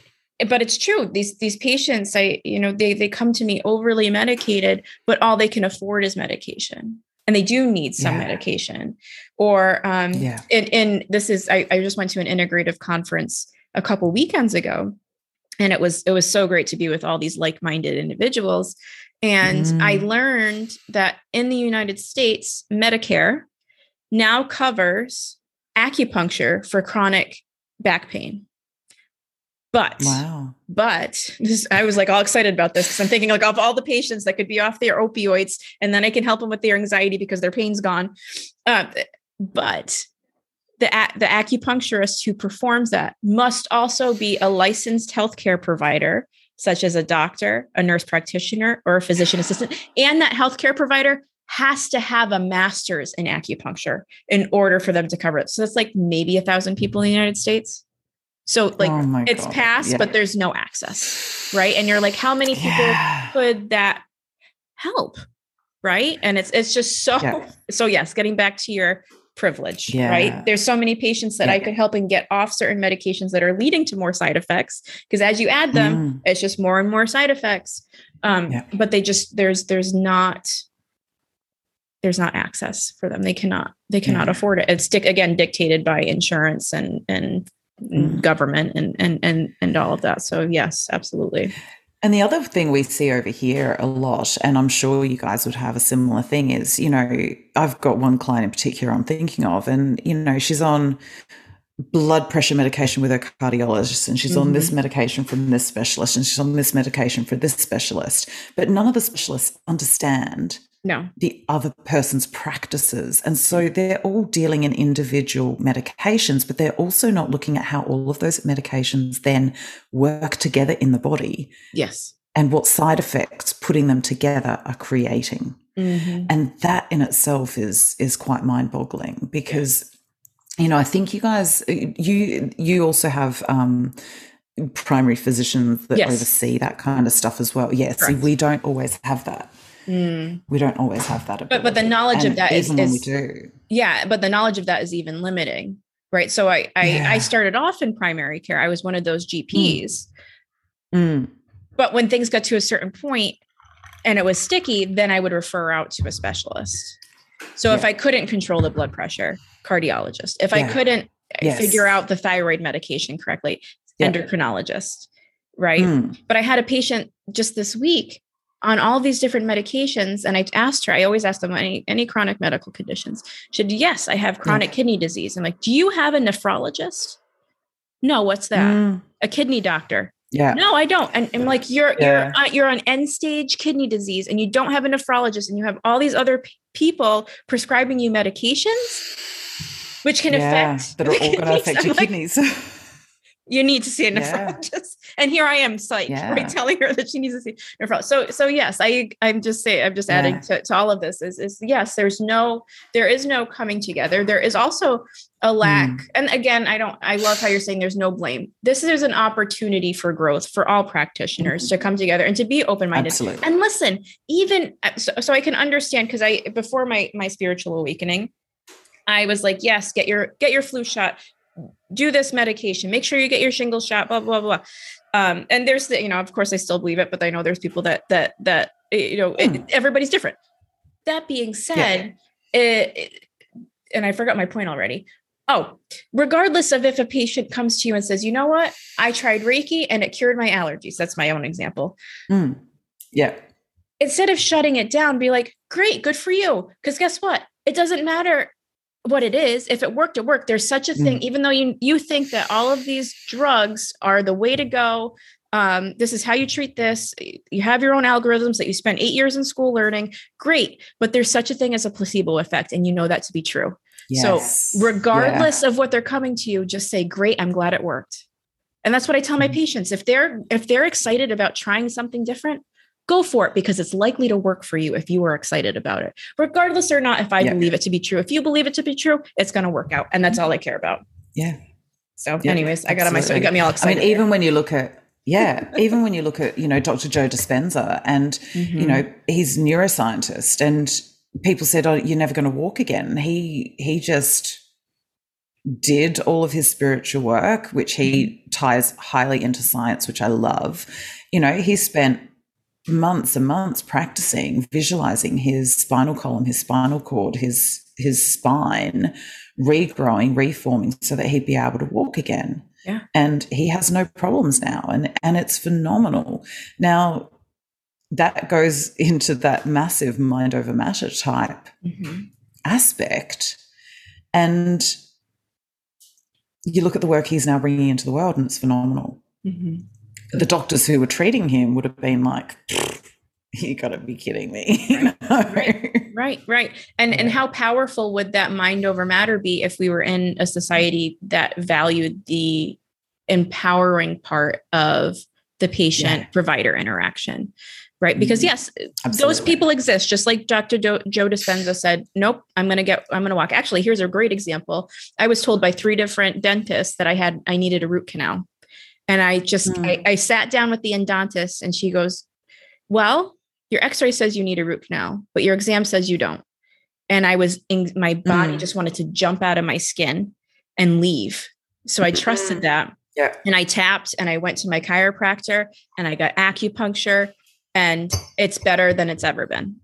but it's true. These these patients, I, you know, they they come to me overly medicated, but all they can afford is medication and they do need some yeah. medication or um yeah and, and this is I, I just went to an integrative conference a couple weekends ago and it was it was so great to be with all these like-minded individuals and mm. i learned that in the united states medicare now covers acupuncture for chronic back pain but wow. But this, I was like all excited about this because I'm thinking like of all the patients that could be off their opioids, and then I can help them with their anxiety because their pain's gone. Uh, but the the acupuncturist who performs that must also be a licensed healthcare provider, such as a doctor, a nurse practitioner, or a physician assistant, and that healthcare provider has to have a master's in acupuncture in order for them to cover it. So that's like maybe a thousand people in the United States. So like oh it's God. passed, yeah. but there's no access, right? And you're like, how many people yeah. could that help? Right. And it's it's just so yeah. so yes, getting back to your privilege, right? There's so many patients that I could help and get off certain medications that are leading to more side effects. Because as you add them, mm. it's just more and more side effects. Um, but they just there's there's not there's not access for them. They cannot they cannot afford it. It's again dictated by insurance and and mm. government and and and and all of that. So yes, absolutely. And the other thing we see over here a lot, and I'm sure you guys would have a similar thing, is you know, I've got one client in particular I'm thinking of, and you know, she's on blood pressure medication with her cardiologist and she's mm-hmm. on this mm-hmm. medication from this specialist and she's on this medication for this specialist but none of the specialists understand no the other person's practices and so they're all dealing in individual medications but they're also not looking at how all of those medications then work together in the body yes and what side effects putting them together are creating Mm-hmm. And that in itself is is quite mind-boggling because you know, I think you guys you you also have um primary physicians that yes. oversee that kind of stuff as well. Yes, yeah, we don't always have that. Mm. We don't always have that. Ability. But but the knowledge and of that is, is we do. Yeah, but the knowledge of that is even limiting, right? So I I, yeah. I started off in primary care. I was one of those GPs. Mm. Mm. But when things got to a certain point and it was sticky, then I would refer out to a specialist. So yeah. if I couldn't control the blood pressure, cardiologist. If I couldn't yes. figure out the thyroid medication correctly, endocrinologist, right? Mm. But I had a patient just this week on all these different medications and i asked her i always ask them any any chronic medical conditions? She said yes i have chronic yeah. kidney disease. I'm like do you have a nephrologist? No what's that? Mm. a kidney doctor. Yeah. No i don't. And i'm like you're yeah. you're uh, you're on end stage kidney disease and you don't have a nephrologist and you have all these other p- people prescribing you medications which can yeah, affect that are all going to affect your kidneys you need to see a nephrologist. Yeah. And here I am, psyched, yeah. right, telling her that she needs to see a nephrologist. So, so yes, I, I'm just saying, I'm just adding yeah. to, to all of this is, is yes, there's no, there is no coming together. There is also a lack. Mm. And again, I don't, I love how you're saying there's no blame. This is an opportunity for growth for all practitioners mm-hmm. to come together and to be open-minded. Absolutely. And listen, even uh, so, so I can understand because I, before my, my spiritual awakening, I was like, yes, get your get your flu shot, do this medication, make sure you get your shingle shot, blah, blah, blah. Um, and there's the, you know, of course I still believe it, but I know there's people that, that, that, you know, it, hmm. everybody's different. That being said, yeah. it, it, and I forgot my point already. Oh, regardless of if a patient comes to you and says, you know what, I tried Reiki and it cured my allergies. That's my own example. Mm. Yeah. Instead of shutting it down, be like, great, good for you. Because guess what? It doesn't matter what it is if it worked it worked there's such a thing mm. even though you you think that all of these drugs are the way to go um, this is how you treat this you have your own algorithms that you spent eight years in school learning great but there's such a thing as a placebo effect and you know that to be true yes. so regardless yeah. of what they're coming to you just say great i'm glad it worked and that's what i tell my mm. patients if they're if they're excited about trying something different go for it because it's likely to work for you if you are excited about it, regardless or not if I yeah. believe it to be true. If you believe it to be true, it's going to work out. And that's all I care about. Yeah. So, yeah, anyways, I got on my story. got me all excited. I mean, even when you look at, yeah, even when you look at, you know, Dr. Joe Dispenza and, mm-hmm. you know, he's neuroscientist and people said, oh, you're never going to walk again. He, he just, did all of his spiritual work, which he mm-hmm. ties highly into science, which I love. You know, he spent months and months practicing visualizing his spinal column, his spinal cord, his his spine regrowing, reforming so that he'd be able to walk again. Yeah. And he has no problems now and and it's phenomenal. Now that goes into that massive mind over matter type mm-hmm. aspect. And you look at the work he's now bringing into the world and it's phenomenal. Mm-hmm the doctors who were treating him would have been like, you got to be kidding me. right, right, right. And yeah. and how powerful would that mind over matter be if we were in a society that valued the empowering part of the patient yeah. provider interaction? Right. Because mm-hmm. yes, Absolutely. those people exist, just like Dr. Do- Joe Dispenza said, nope, I'm going to get, I'm going to walk. Actually, here's a great example. I was told by three different dentists that I had, I needed a root canal. And I just mm. I, I sat down with the endodontist and she goes, Well, your x-ray says you need a root canal, but your exam says you don't. And I was in my body mm. just wanted to jump out of my skin and leave. So I trusted mm. that. Yeah. And I tapped and I went to my chiropractor and I got acupuncture and it's better than it's ever been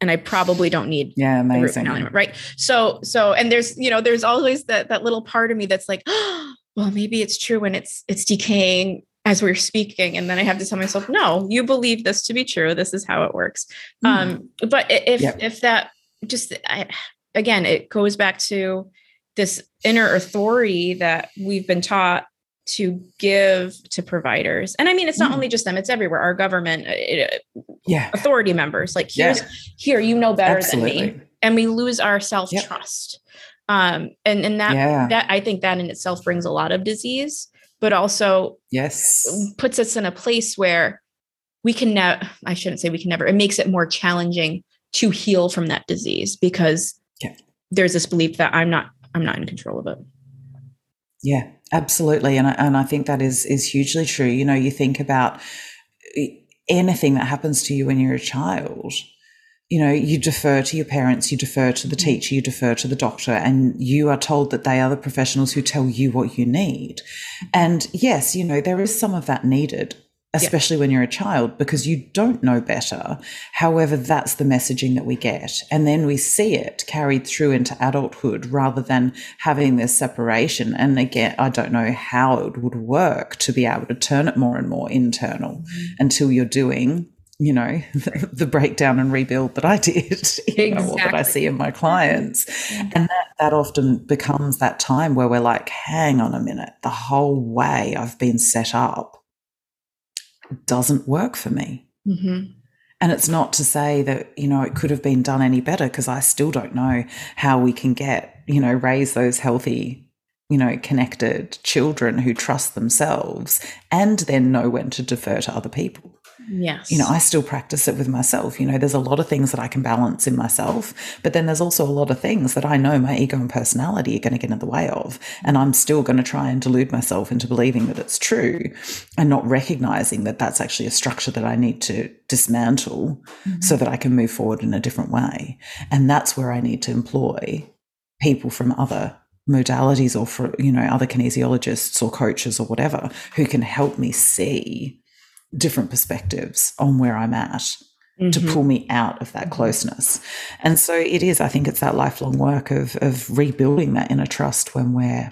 and I probably don't need yeah amazing anymore, right so so and there's you know there's always that that little part of me that's like oh, well, maybe it's true when it's it's decaying as we're speaking and then i have to tell myself no you believe this to be true this is how it works mm. um but if yep. if that just I, again it goes back to this inner authority that we've been taught to give to providers and i mean it's not mm. only just them it's everywhere our government uh, it, yeah authority members like here's yeah. here you know better Absolutely. than me and we lose our self trust um, and and that yeah. that I think that in itself brings a lot of disease, but also yes puts us in a place where we can never. I shouldn't say we can never. It makes it more challenging to heal from that disease because yeah. there's this belief that I'm not I'm not in control of it. Yeah, absolutely, and I, and I think that is is hugely true. You know, you think about anything that happens to you when you're a child. You know, you defer to your parents, you defer to the mm-hmm. teacher, you defer to the doctor, and you are told that they are the professionals who tell you what you need. And yes, you know, there is some of that needed especially yeah. when you're a child, because you don't know better. However, that's the messaging that we get. And then we see it carried through into adulthood rather than having this separation. And again, I don't know how it would work to be able to turn it more and more internal mm-hmm. until you're doing you know the, the, breakdown and rebuild that I did, exactly. know, that I see in my clients, mm-hmm. and that that often becomes that time where we're like, hang on a minute, the whole way I've been set up doesn't work for me. Mm-hmm. And it's not to say that, you know, it could have been done any better because I still don't know how we can get, you know, raise those healthy, you know, connected children who trust themselves and then know when to defer to other people. Yes. You know, I still practice it with myself. You know, there's a lot of things that I can balance in myself, but then there's also a lot of things that I know my ego and personality are going to get in the way of. And I'm still going to try and delude myself into believing that it's true and not recognizing that that's actually a structure that I need to dismantle mm-hmm. so that I can move forward in a different way. And that's where I need to employ people from other modalities or for you know other kinesiologists or coaches or whatever who can help me see different perspectives on where I'm at mm-hmm. to pull me out of that mm-hmm. closeness. And so it is, I think it's that lifelong work of, of rebuilding that inner trust when we're,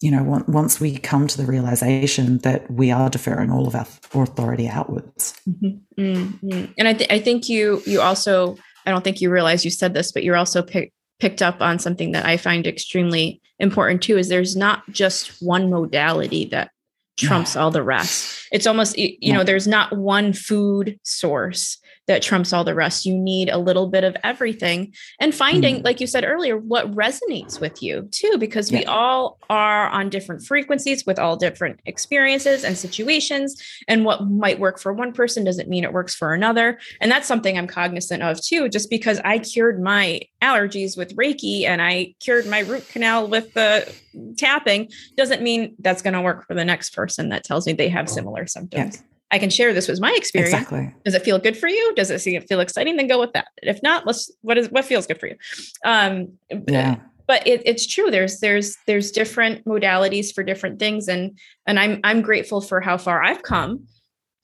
you know, once we come to the realization that we are deferring all of our authority outwards. Mm-hmm. mm-hmm. And I, th- I think you, you also, I don't think you realize you said this, but you're also pick, picked up on something that I find extremely important too, is there's not just one modality that trumps all the rest. It's almost, you yeah. know, there's not one food source that trumps all the rest. You need a little bit of everything and finding, mm. like you said earlier, what resonates with you too, because yeah. we all are on different frequencies with all different experiences and situations. And what might work for one person doesn't mean it works for another. And that's something I'm cognizant of too, just because I cured my allergies with Reiki and I cured my root canal with the tapping doesn't mean that's going to work for the next person that tells me they have similar symptoms. Yeah. I can share this was my experience. Exactly. Does it feel good for you? Does it feel exciting? Then go with that. If not, let's what is what feels good for you. Um, yeah. But it, it's true. There's there's there's different modalities for different things, and and I'm I'm grateful for how far I've come,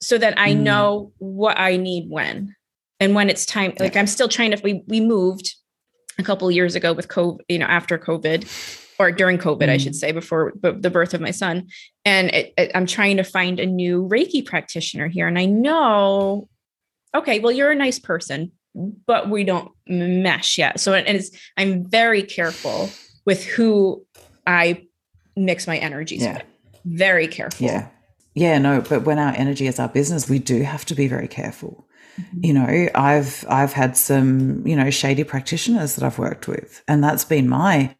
so that I mm. know what I need when, and when it's time. Like I'm still trying to. We we moved a couple years ago with COVID. You know, after COVID, or during COVID, mm. I should mm. say, before the birth of my son. And it, it, I'm trying to find a new Reiki practitioner here. And I know, okay, well, you're a nice person, but we don't mesh yet. So and it's, I'm very careful with who I mix my energies yeah. with. Very careful. Yeah. Yeah, no, but when our energy is our business, we do have to be very careful. Mm-hmm. You know, I've I've had some, you know, shady practitioners that I've worked with, and that's been my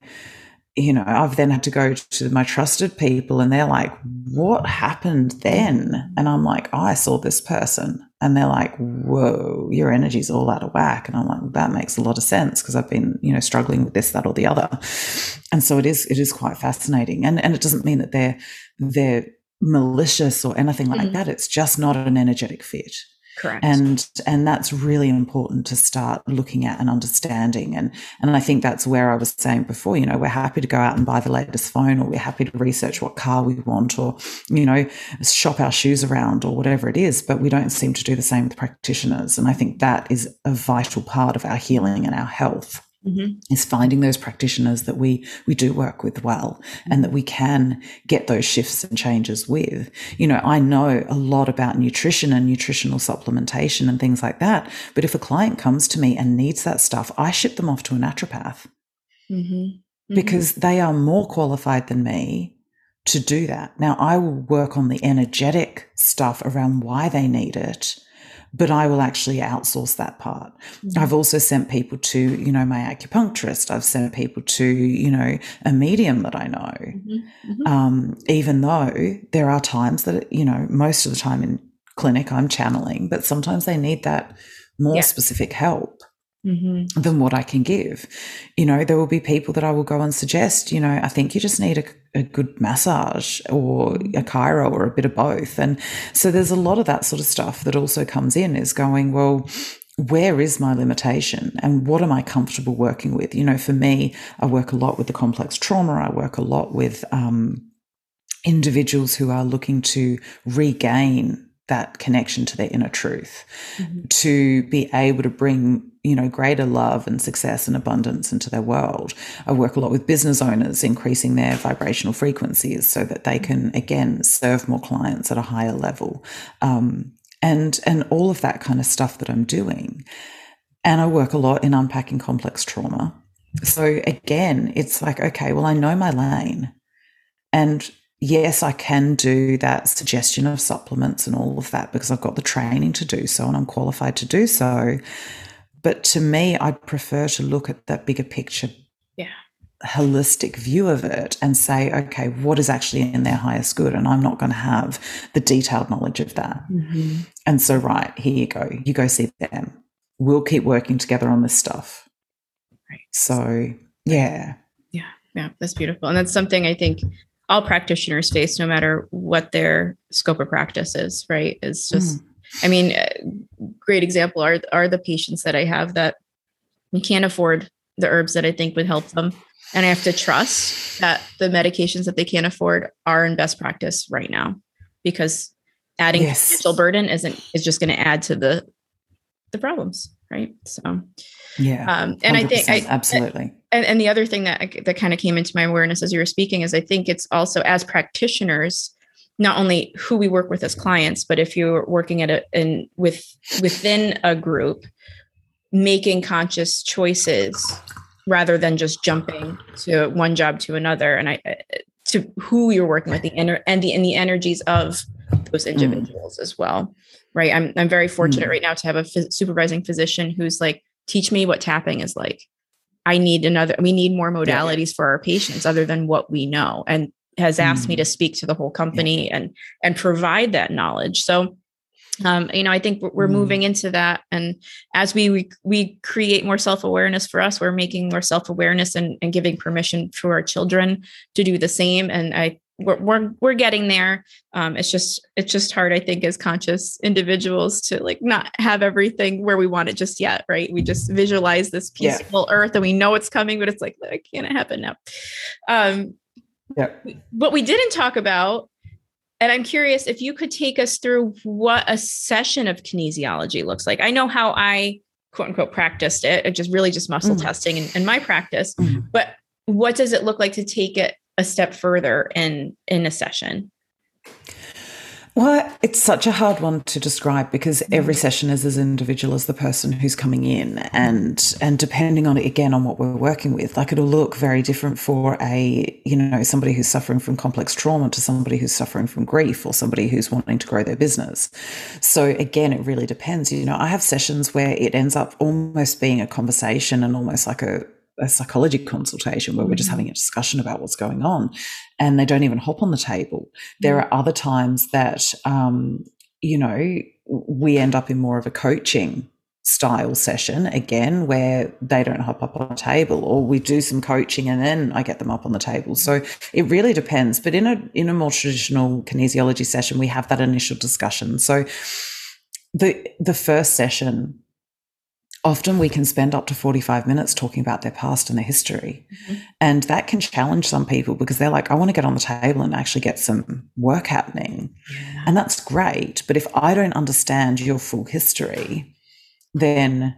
you know, I've then had to go to my trusted people and they're like, what happened then? And I'm like, oh, I saw this person. And they're like, whoa, your energy's all out of whack. And I'm like, that makes a lot of sense because I've been, you know, struggling with this, that, or the other. And so it is, it is quite fascinating. And, and it doesn't mean that they're, they're malicious or anything like mm-hmm. that. It's just not an energetic fit. Correct. And and that's really important to start looking at and understanding. And and I think that's where I was saying before, you know, we're happy to go out and buy the latest phone or we're happy to research what car we want or, you know, shop our shoes around or whatever it is, but we don't seem to do the same with practitioners. And I think that is a vital part of our healing and our health mm-hmm. is finding those practitioners that we we do work with well and that we can get those shifts and changes with you know i know a lot about nutrition and nutritional supplementation and things like that but if a client comes to me and needs that stuff i ship them off to a naturopath mm-hmm. Mm-hmm. because they are more qualified than me to do that now i will work on the energetic stuff around why they need it but I will actually outsource that part. Mm-hmm. I've also sent people to, you know, my acupuncturist. I've sent people to, you know, a medium that I know. Mm-hmm. Mm-hmm. Um, even though there are times that, you know, most of the time in clinic I'm channeling, but sometimes they need that more yeah. specific help. Mm-hmm. than what I can give. You know, there will be people that I will go and suggest, you know, I think you just need a, a good massage or a chiro or a bit of both. And so there's a lot of that sort of stuff that also comes in is going, well, where is my limitation and what am I comfortable working with? You know, for me, I work a lot with the complex trauma. I work a lot with um, individuals who are looking to regain that connection to their inner truth, mm-hmm. to be able to bring, you know, greater love and success and abundance into their world. I work a lot with business owners, increasing their vibrational frequencies so that they can, again, serve more clients at a higher level. Um, and, and all of that kind of stuff that I'm doing. And I work a lot in unpacking complex trauma. So again, it's like, okay, well, I know my lane. And yes, I can do that suggestion of supplements and all of that because I've got the training to do so and I'm qualified to do so. But to me, I'd prefer to look at that bigger picture, yeah, holistic view of it and say, okay, what is actually in their highest good? And I'm not going to have the detailed knowledge of that. Mm-hmm. And so, right, here you go. You go see them. We'll keep working together on this stuff. Right. So, yeah. Yeah. Yeah. That's beautiful. And that's something I think all practitioners face no matter what their scope of practice is right? Is just mm. i mean great example are are the patients that i have that can't afford the herbs that i think would help them. And i have to trust that the medications that they can't afford are in best practice right now because adding yes. financial burden isn't is just going to add to the the problems right? So yeah. um, and i think I, absolutely and, and the other thing that that kind of came into my awareness as you were speaking is I think it's also as practitioners, not only who we work with as clients, but if you're working at a in with within a group, making conscious choices rather than just jumping to one job to another, and I to who you're working with the inner and the and the energies of those mm. individuals mm. as well right i'm i'm very fortunate mm. right now to have a supervising physician who's like teach me what tapping is like I need another, we need more modalities yeah. for our patients other than what we know and has asked mm. me to speak to the whole company yeah. and, and provide that knowledge. So, um, you know, I think we're, mm. moving into that. And as we, we, we create more self-awareness for us, we're making more self-awareness and, and giving permission for our children to do the same. And I we're we're, we're getting there. Um, it's just it's just hard i think as conscious individuals to like not have everything where we want it just yet right? We just visualize this peaceful yeah. earth and we know it's coming but it's like that can't happen now. Um yeah. what we didn't talk about and i'm curious if you could take us through what a session of kinesiology looks like. I know how i quote unquote practiced it. It just really just muscle mm. testing in, in my practice. Mm. but what does it look like to take it a step further in in a session well, it's such a hard one to describe because mm-hmm. every session is as individual as the person who's coming in, and and depending on again on what we're working with, like it'll look very different for a you know somebody who's suffering from complex trauma to somebody who's suffering from grief or somebody who's wanting to grow their business. So again, it really depends. You know, I have sessions where it ends up almost being a conversation and almost like a a psychology consultation where we're just mm-hmm. having a discussion about what's going on and they don't even hop on the table. There are other times that, um, you know, we end up in more of a coaching style session again where they don't hop up on the table or we do some coaching and then I get them up on the table. So it really depends. But in a in a more traditional kinesiology session, we have that initial discussion. So the the first session often we can spend up to 45 minutes talking about their past and their history. Mm-hmm. And that can challenge some people because they're like, I want to get on the table and actually get some work happening. Yeah. And that's great. But if I don't understand your full history, then,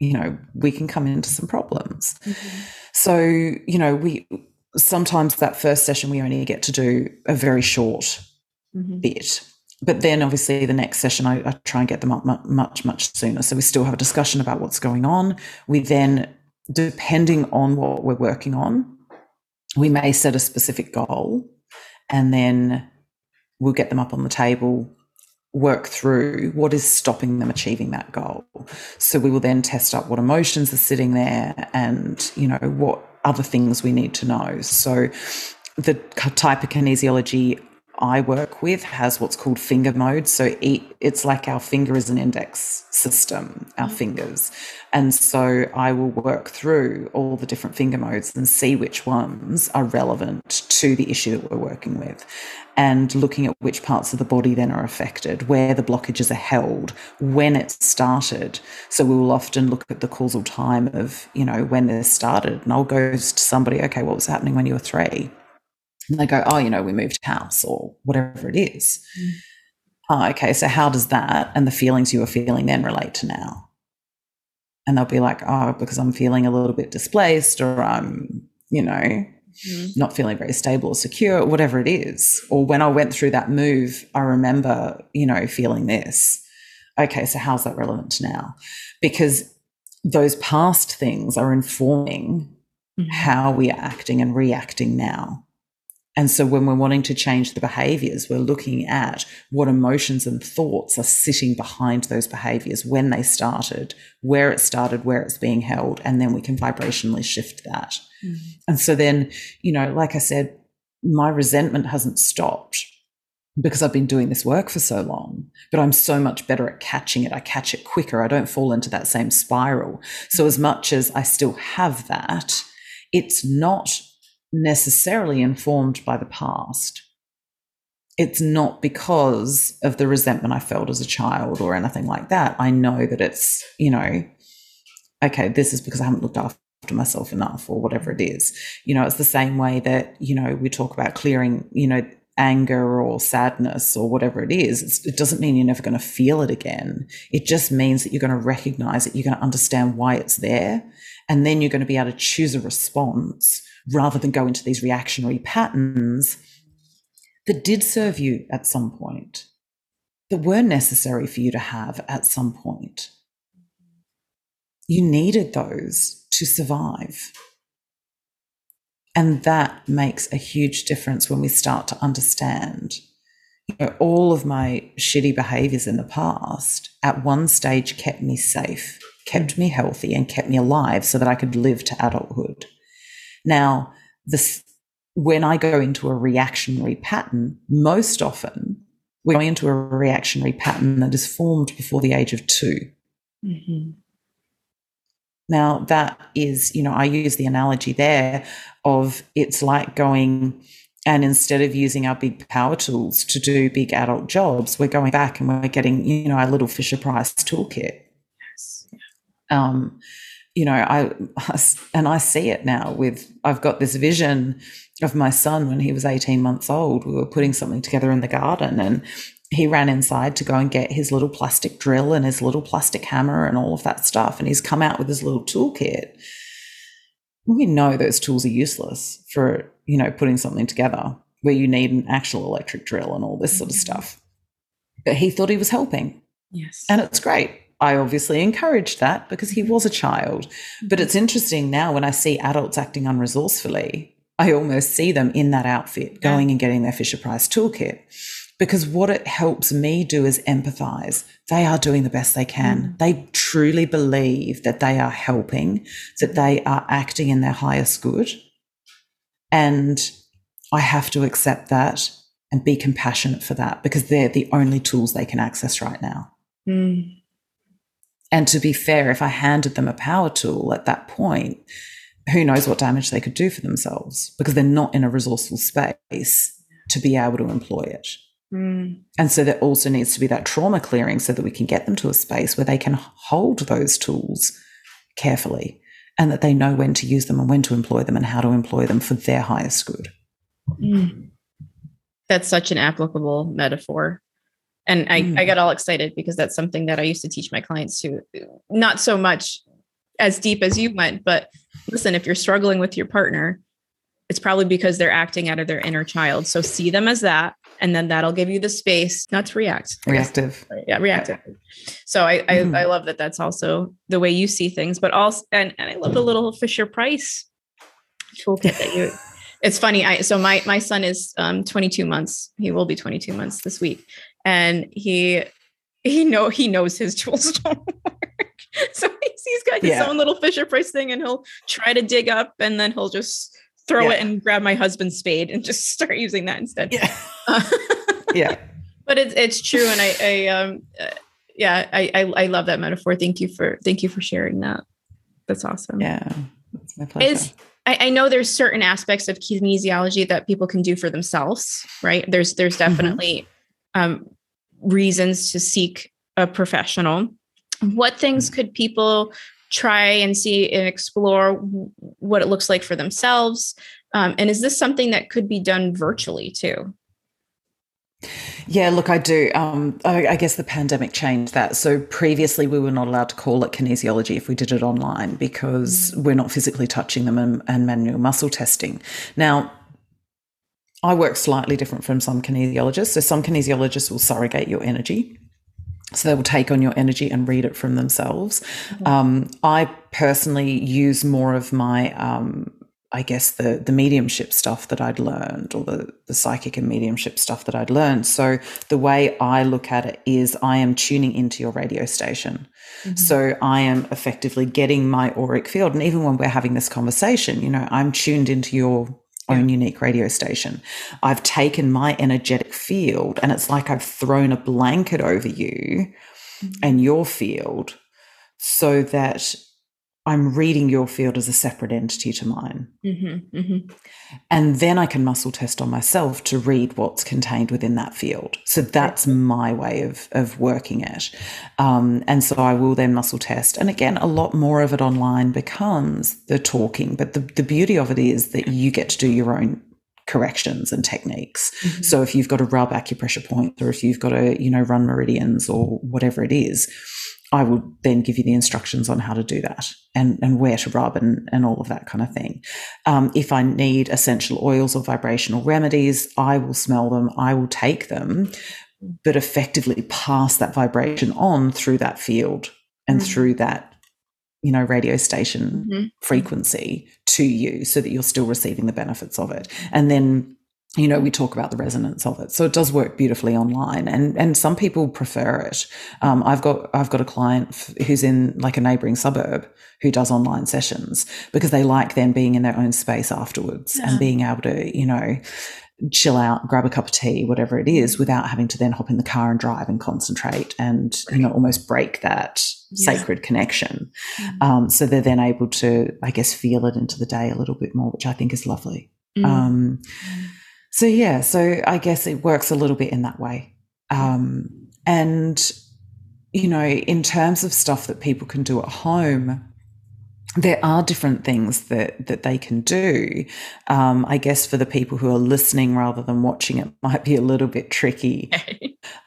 you know, we can come into some problems. Mm-hmm. So, you know, we sometimes that first session we only get to do a very short mm-hmm. bit but then obviously the next session I, I, try and get them up much much sooner. So we still have a discussion about what's going on. We then depending on what we're working on we may set a specific goal and then we'll get them up on the table work through what is stopping them achieving that goal. So we will then test up what emotions are sitting there and you know what other things we need to know. So the type of kinesiology I work with has what's called finger mode. So it's like our finger is an index system, our mm-hmm. fingers. And so I will work through all the different finger modes and see which ones are relevant to the issue that we're working with and looking at which parts of the body then are affected, where the blockages are held, when it started. So we will often look at the causal time of, you know, when this started. And I'll go to somebody, okay, what was happening when you were three? And they go, oh, you know, we moved house or whatever it is. Mm. Oh, okay, so how does that and the feelings you were feeling then relate to now? And they'll be like, oh, because I'm feeling a little bit displaced or I'm, you know, mm-hmm. not feeling very stable or secure, whatever it is. Or when I went through that move, I remember, you know, feeling this. Okay, so how's that relevant to now? Because those past things are informing mm-hmm. how we are acting and reacting now. And so when we're wanting to change the behaviors, we're looking at what emotions and thoughts are sitting behind those behaviors, when they started, where it started, where it's being held, and then we can vibrationally shift that. Mm. And so then, you know, like I said, my resentment hasn't stopped because I've been doing this work for so long, but I'm so much better at catching it. I catch it quicker. I don't fall into that same spiral. So as much as I still have that, it's not necessarily informed by the past. It's not because of the resentment I felt as a child or anything like that. I know that it's, you know, okay, this is because I haven't looked after myself enough or whatever it is. You know, it's the same way that, you know, we talk about clearing, you know, anger or sadness or whatever it is. It's, it doesn't mean you're never going to feel it again. It just means that you're going to recognize it. You're going to understand why it's there. And then you're going to be able to choose a response rather than go into these reactionary patterns that did serve you at some point, that were necessary for you to have at some point. You needed those to survive. And that makes a huge difference when we start to understand. You know, all of my shitty behaviors in the past at one stage kept me safe, kept me healthy, and kept me alive so that I could live to adulthood. Now, this, when I go into a reactionary pattern, most often we're going into a reactionary pattern that is formed before the age of 2 mm-hmm. Now, that is, you know, I use the analogy there of it's like going and instead of using our big power tools to do big adult jobs, we're going back and we're getting, you know, our little Fisher Price toolkit. Yes. Um, you know, I, and I see it now with, I've got this vision of my son when he was 18 months old. We were putting something together in the garden and he ran inside to go and get his little plastic drill and his little plastic hammer and all of that stuff. And he's come out with his little toolkit. We know those tools are useless for, you know, putting something together where you need an actual electric drill and all this sort of stuff. But he thought he was helping. Yes. And it's great. I obviously encouraged that because he was a child. But it's interesting now when I see adults acting unresourcefully, I almost see them in that outfit going and getting their Fisher Price toolkit. Because what it helps me do is empathize. They are doing the best they can. Mm. They truly believe that they are helping, that they are acting in their highest good. And I have to accept that and be compassionate for that because they're the only tools they can access right now. Mm. And to be fair, if I handed them a power tool at that point, who knows what damage they could do for themselves because they're not in a resourceful space to be able to employ it. Mm. And so there also needs to be that trauma clearing so that we can get them to a space where they can hold those tools carefully and that they know when to use them and when to employ them and how to employ them for their highest good. Mm. That's such an applicable metaphor and I, mm. I got all excited because that's something that I used to teach my clients to not so much as deep as you went, but listen, if you're struggling with your partner, it's probably because they're acting out of their inner child. So see them as that. And then that'll give you the space not to react. Reactive. Yeah, reactive. So I, mm. I, I love that that's also the way you see things, but also and, and I love the little Fisher Price toolkit that you it's funny. I so my my son is um 22 months. He will be 22 months this week and he he know he knows his tools don't work. So he's, he's got his yeah. own little Fisher Price thing, and he'll try to dig up, and then he'll just throw yeah. it and grab my husband's spade and just start using that instead. Yeah. yeah. But it's it's true, and I I um uh, yeah I, I I love that metaphor. Thank you for thank you for sharing that. That's awesome. Yeah, it's my pleasure. Is I, I, know there's certain aspects of kinesiology that people can do for themselves, right? There's there's mm-hmm. definitely mm-hmm. um, reasons to seek a professional. What things could people try and see and explore what it looks like for themselves? Um, and is this something that could be done virtually too? Yeah, look, I do. Um, I, I, guess the pandemic changed that. So previously, we were not allowed to call it kinesiology if we did it online because mm-hmm. we're not physically touching them and, and manual muscle testing. Now, I work slightly different from some kinesiologists. So some kinesiologists will surrogate your energy. So they will take on your energy and read it from themselves. Mm-hmm. Um, I personally use more of my um, I guess the the mediumship stuff that I'd learned or the the psychic and mediumship stuff that I'd learned. So the way I look at it is I am tuning into your radio station. Mm-hmm. So I am effectively getting my auric field and even when we're having this conversation, you know, I'm tuned into your own unique radio station. I've taken my energetic field and it's like I've thrown a blanket over you mm-hmm. and your field so that I'm reading your field as a separate entity to mine. Mm-hmm, mm-hmm. And then I can muscle test on myself to read what's contained within that field. So that's my way of, of working it. Um, and so I will then muscle test. And again, a lot more of it online becomes the talking. But the, the beauty of it is that you get to do your own corrections and techniques. Mm-hmm. So if you've got to rub acupressure points or if you've got to, you know, run meridians or whatever it is, I would then give you the instructions on how to do that and, and where to rub and, and all of that kind of thing. Um, if I need essential oils or vibrational remedies, I will smell them, I will take them, but effectively pass that vibration on through that field and mm-hmm. through that, you know, radio station mm-hmm. frequency to you so that you're still receiving the benefits of it. And then you know, we talk about the resonance of it. So it does work beautifully online, and and some people prefer it. Um, I've got I've got a client who's in like a neighbouring suburb who does online sessions because they like then being in their own space afterwards yeah. and being able to, you know, chill out, grab a cup of tea, whatever it is, without having to then hop in the car and drive and concentrate and you know almost break that yeah. sacred connection. Mm-hmm. Um, so they're then able to, I guess, feel it into the day a little bit more, which I think is lovely. Mm-hmm. Um, so yeah, so I guess it works a little bit in that way. Um, and you know, in terms of stuff that people can do at home, there are different things that that they can do. Um, I guess for the people who are listening rather than watching, it might be a little bit tricky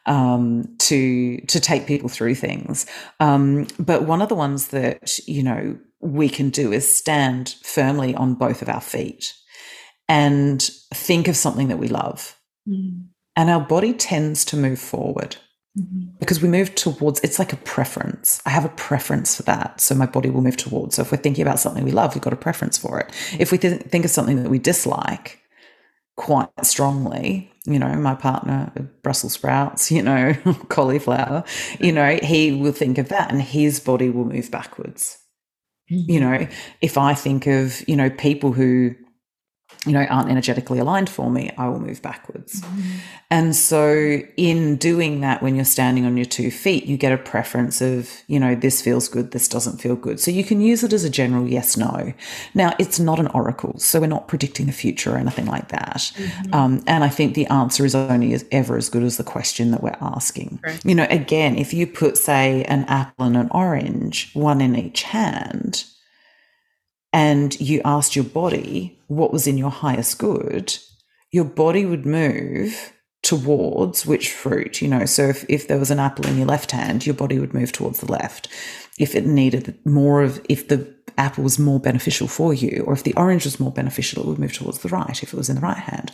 um, to to take people through things. Um, but one of the ones that you know we can do is stand firmly on both of our feet and think of something that we love. Mm-hmm. And our body tends to move forward mm-hmm. because we move towards it's like a preference. I have a preference for that. So my body will move towards. So if we're thinking about something we love, we've got a preference for it. If we th- think of something that we dislike quite strongly, you know, my partner, Brussels sprouts, you know, cauliflower, you know, he will think of that and his body will move backwards. Mm-hmm. You know, if I think of, you know, people who you know, aren't energetically aligned for me, I will move backwards. Mm-hmm. And so, in doing that, when you're standing on your two feet, you get a preference of, you know, this feels good, this doesn't feel good. So, you can use it as a general yes no. Now, it's not an oracle, so we're not predicting the future or anything like that. Mm-hmm. Um, and I think the answer is only as, ever as good as the question that we're asking. Right. You know, again, if you put, say, an apple and an orange, one in each hand, and you asked your body what was in your highest good, your body would move towards which fruit, you know. So if, if there was an apple in your left hand, your body would move towards the left. If it needed more of, if the apple was more beneficial for you, or if the orange was more beneficial, it would move towards the right if it was in the right hand.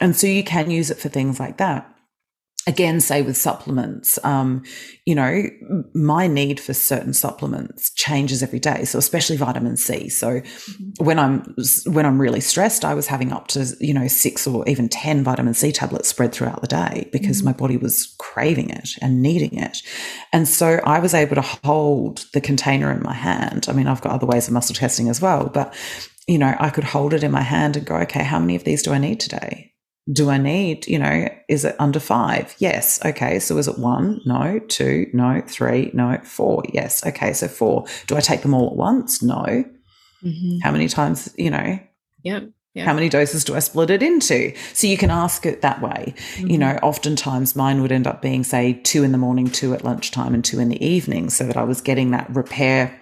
And so you can use it for things like that again say with supplements um, you know my need for certain supplements changes every day so especially vitamin c so mm-hmm. when i'm when i'm really stressed i was having up to you know six or even 10 vitamin c tablets spread throughout the day because mm-hmm. my body was craving it and needing it and so i was able to hold the container in my hand i mean i've got other ways of muscle testing as well but you know, I could hold it in my hand and go, okay, how many of these do I need today? Do I need, you know, is it under five? Yes. Okay. So is it one? No. Two? No. Three? No. Four? Yes. Okay. So four. Do I take them all at once? No. Mm-hmm. How many times, you know? Yep. Yeah. How many doses do I split it into? So you can ask it that way. Mm-hmm. You know, oftentimes mine would end up being, say, two in the morning, two at lunchtime, and two in the evening, so that I was getting that repair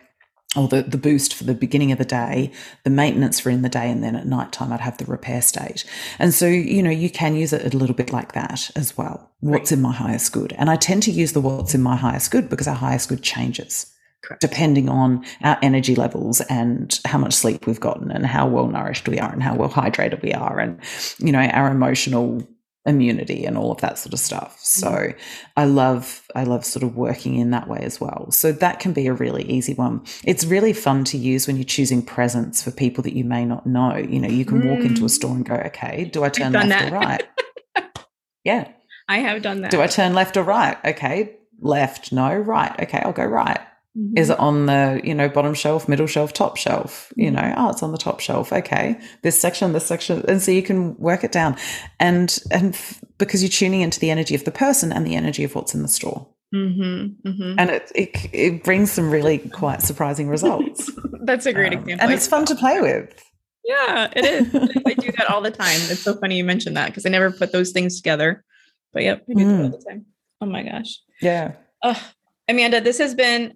or the, the boost for the beginning of the day, the maintenance for in the day, and then at night time I'd have the repair state. And so, you know, you can use it a little bit like that as well. What's right. in my highest good? And I tend to use the what's in my highest good because our highest good changes. Correct. depending on our energy levels and how much sleep we've gotten and how well nourished we are and how well hydrated we are and you know our emotional immunity and all of that sort of stuff. So mm. i love i love sort of working in that way as well. So that can be a really easy one. It's really fun to use when you're choosing presents for people that you may not know. You know you can mm. walk into a store and go okay do i turn left that. or right? Yeah. I have done that do i turn left or right? Okay left no right. Okay i'll go right Mm-hmm. Is it on the, you know, bottom shelf, middle shelf, top shelf? You mm-hmm. know, oh, it's on the top shelf. Okay. This section, this section. And so you can work it down. And, and f- because you're tuning into the energy of the person and the energy of what's in the store. Mm-hmm, mm-hmm. And it, it, it brings some really quite surprising results. That's a great um, example. And it's fun to play with. Yeah, it is. I do that all the time. It's so funny you mentioned that because I never put those things together. But yep, I do mm. that all the time. Oh my gosh. Yeah. Oh, Amanda, this has been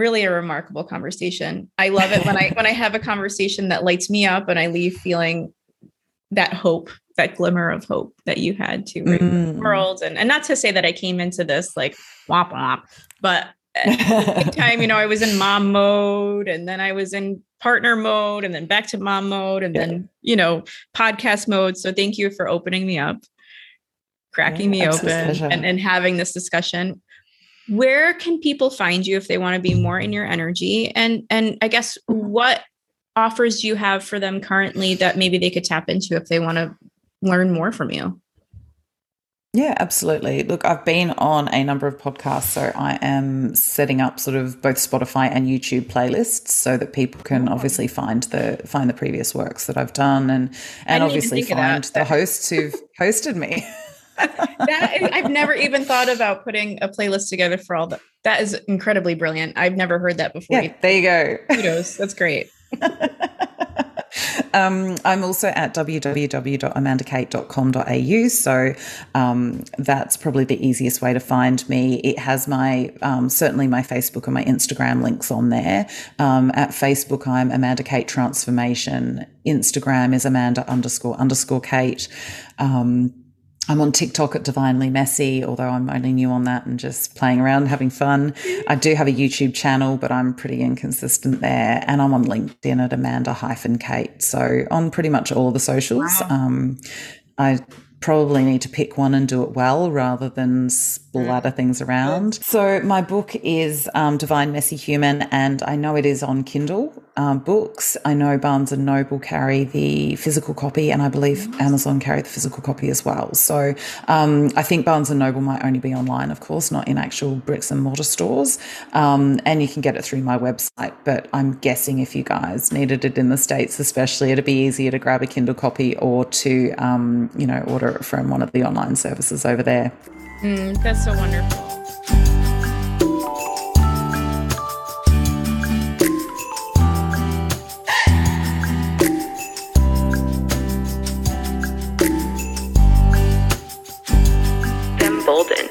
really a remarkable conversation. I love it when I when I have a conversation that lights me up and I leave feeling that hope, that glimmer of hope that you had to mm. the world. And and not to say that I came into this like womp womp, but at the time, you know, I was in mom mode and then I was in partner mode and then back to mom mode and yeah. then, you know, podcast mode. So thank you for opening me up, cracking yeah, me open and, and having this discussion where can people find you if they want to be more in your energy and and i guess what offers do you have for them currently that maybe they could tap into if they want to learn more from you yeah, absolutely. Look, I've been on a number of podcasts, so I am setting up sort of both Spotify and YouTube playlists so that people can obviously find the find the previous works that I've done and and obviously find the hosts who've hosted me. that I've never even thought about putting a playlist together for all that. That is incredibly brilliant. I've never heard that before. Yeah, there you go. Kudos. That's great. um, I'm also at www.amandakate.com.au. So um, that's probably the easiest way to find me. It has my, um, certainly my Facebook and my Instagram links on there. Um, at Facebook, I'm Amanda Kate Transformation. Instagram is Amanda underscore underscore Kate. Um, I'm on TikTok at Divinely Messy, although I'm only new on that and just playing around, having fun. I do have a YouTube channel, but I'm pretty inconsistent there. And I'm on LinkedIn at Amanda hyphen Kate. So on pretty much all the socials. Wow. Um, I probably need to pick one and do it well rather than splatter things around. So my book is um, Divine Messy Human, and I know it is on Kindle um, books. I know Barnes and Noble carry the physical copy, and I believe Amazon carry the physical copy as well. So um, I think Barnes and Noble might only be online, of course, not in actual bricks and mortar stores. Um, and you can get it through my website. But I'm guessing if you guys needed it in the states, especially, it'd be easier to grab a Kindle copy or to um, you know order it from one of the online services over there. Mm, that's so wonderful. Emboldened.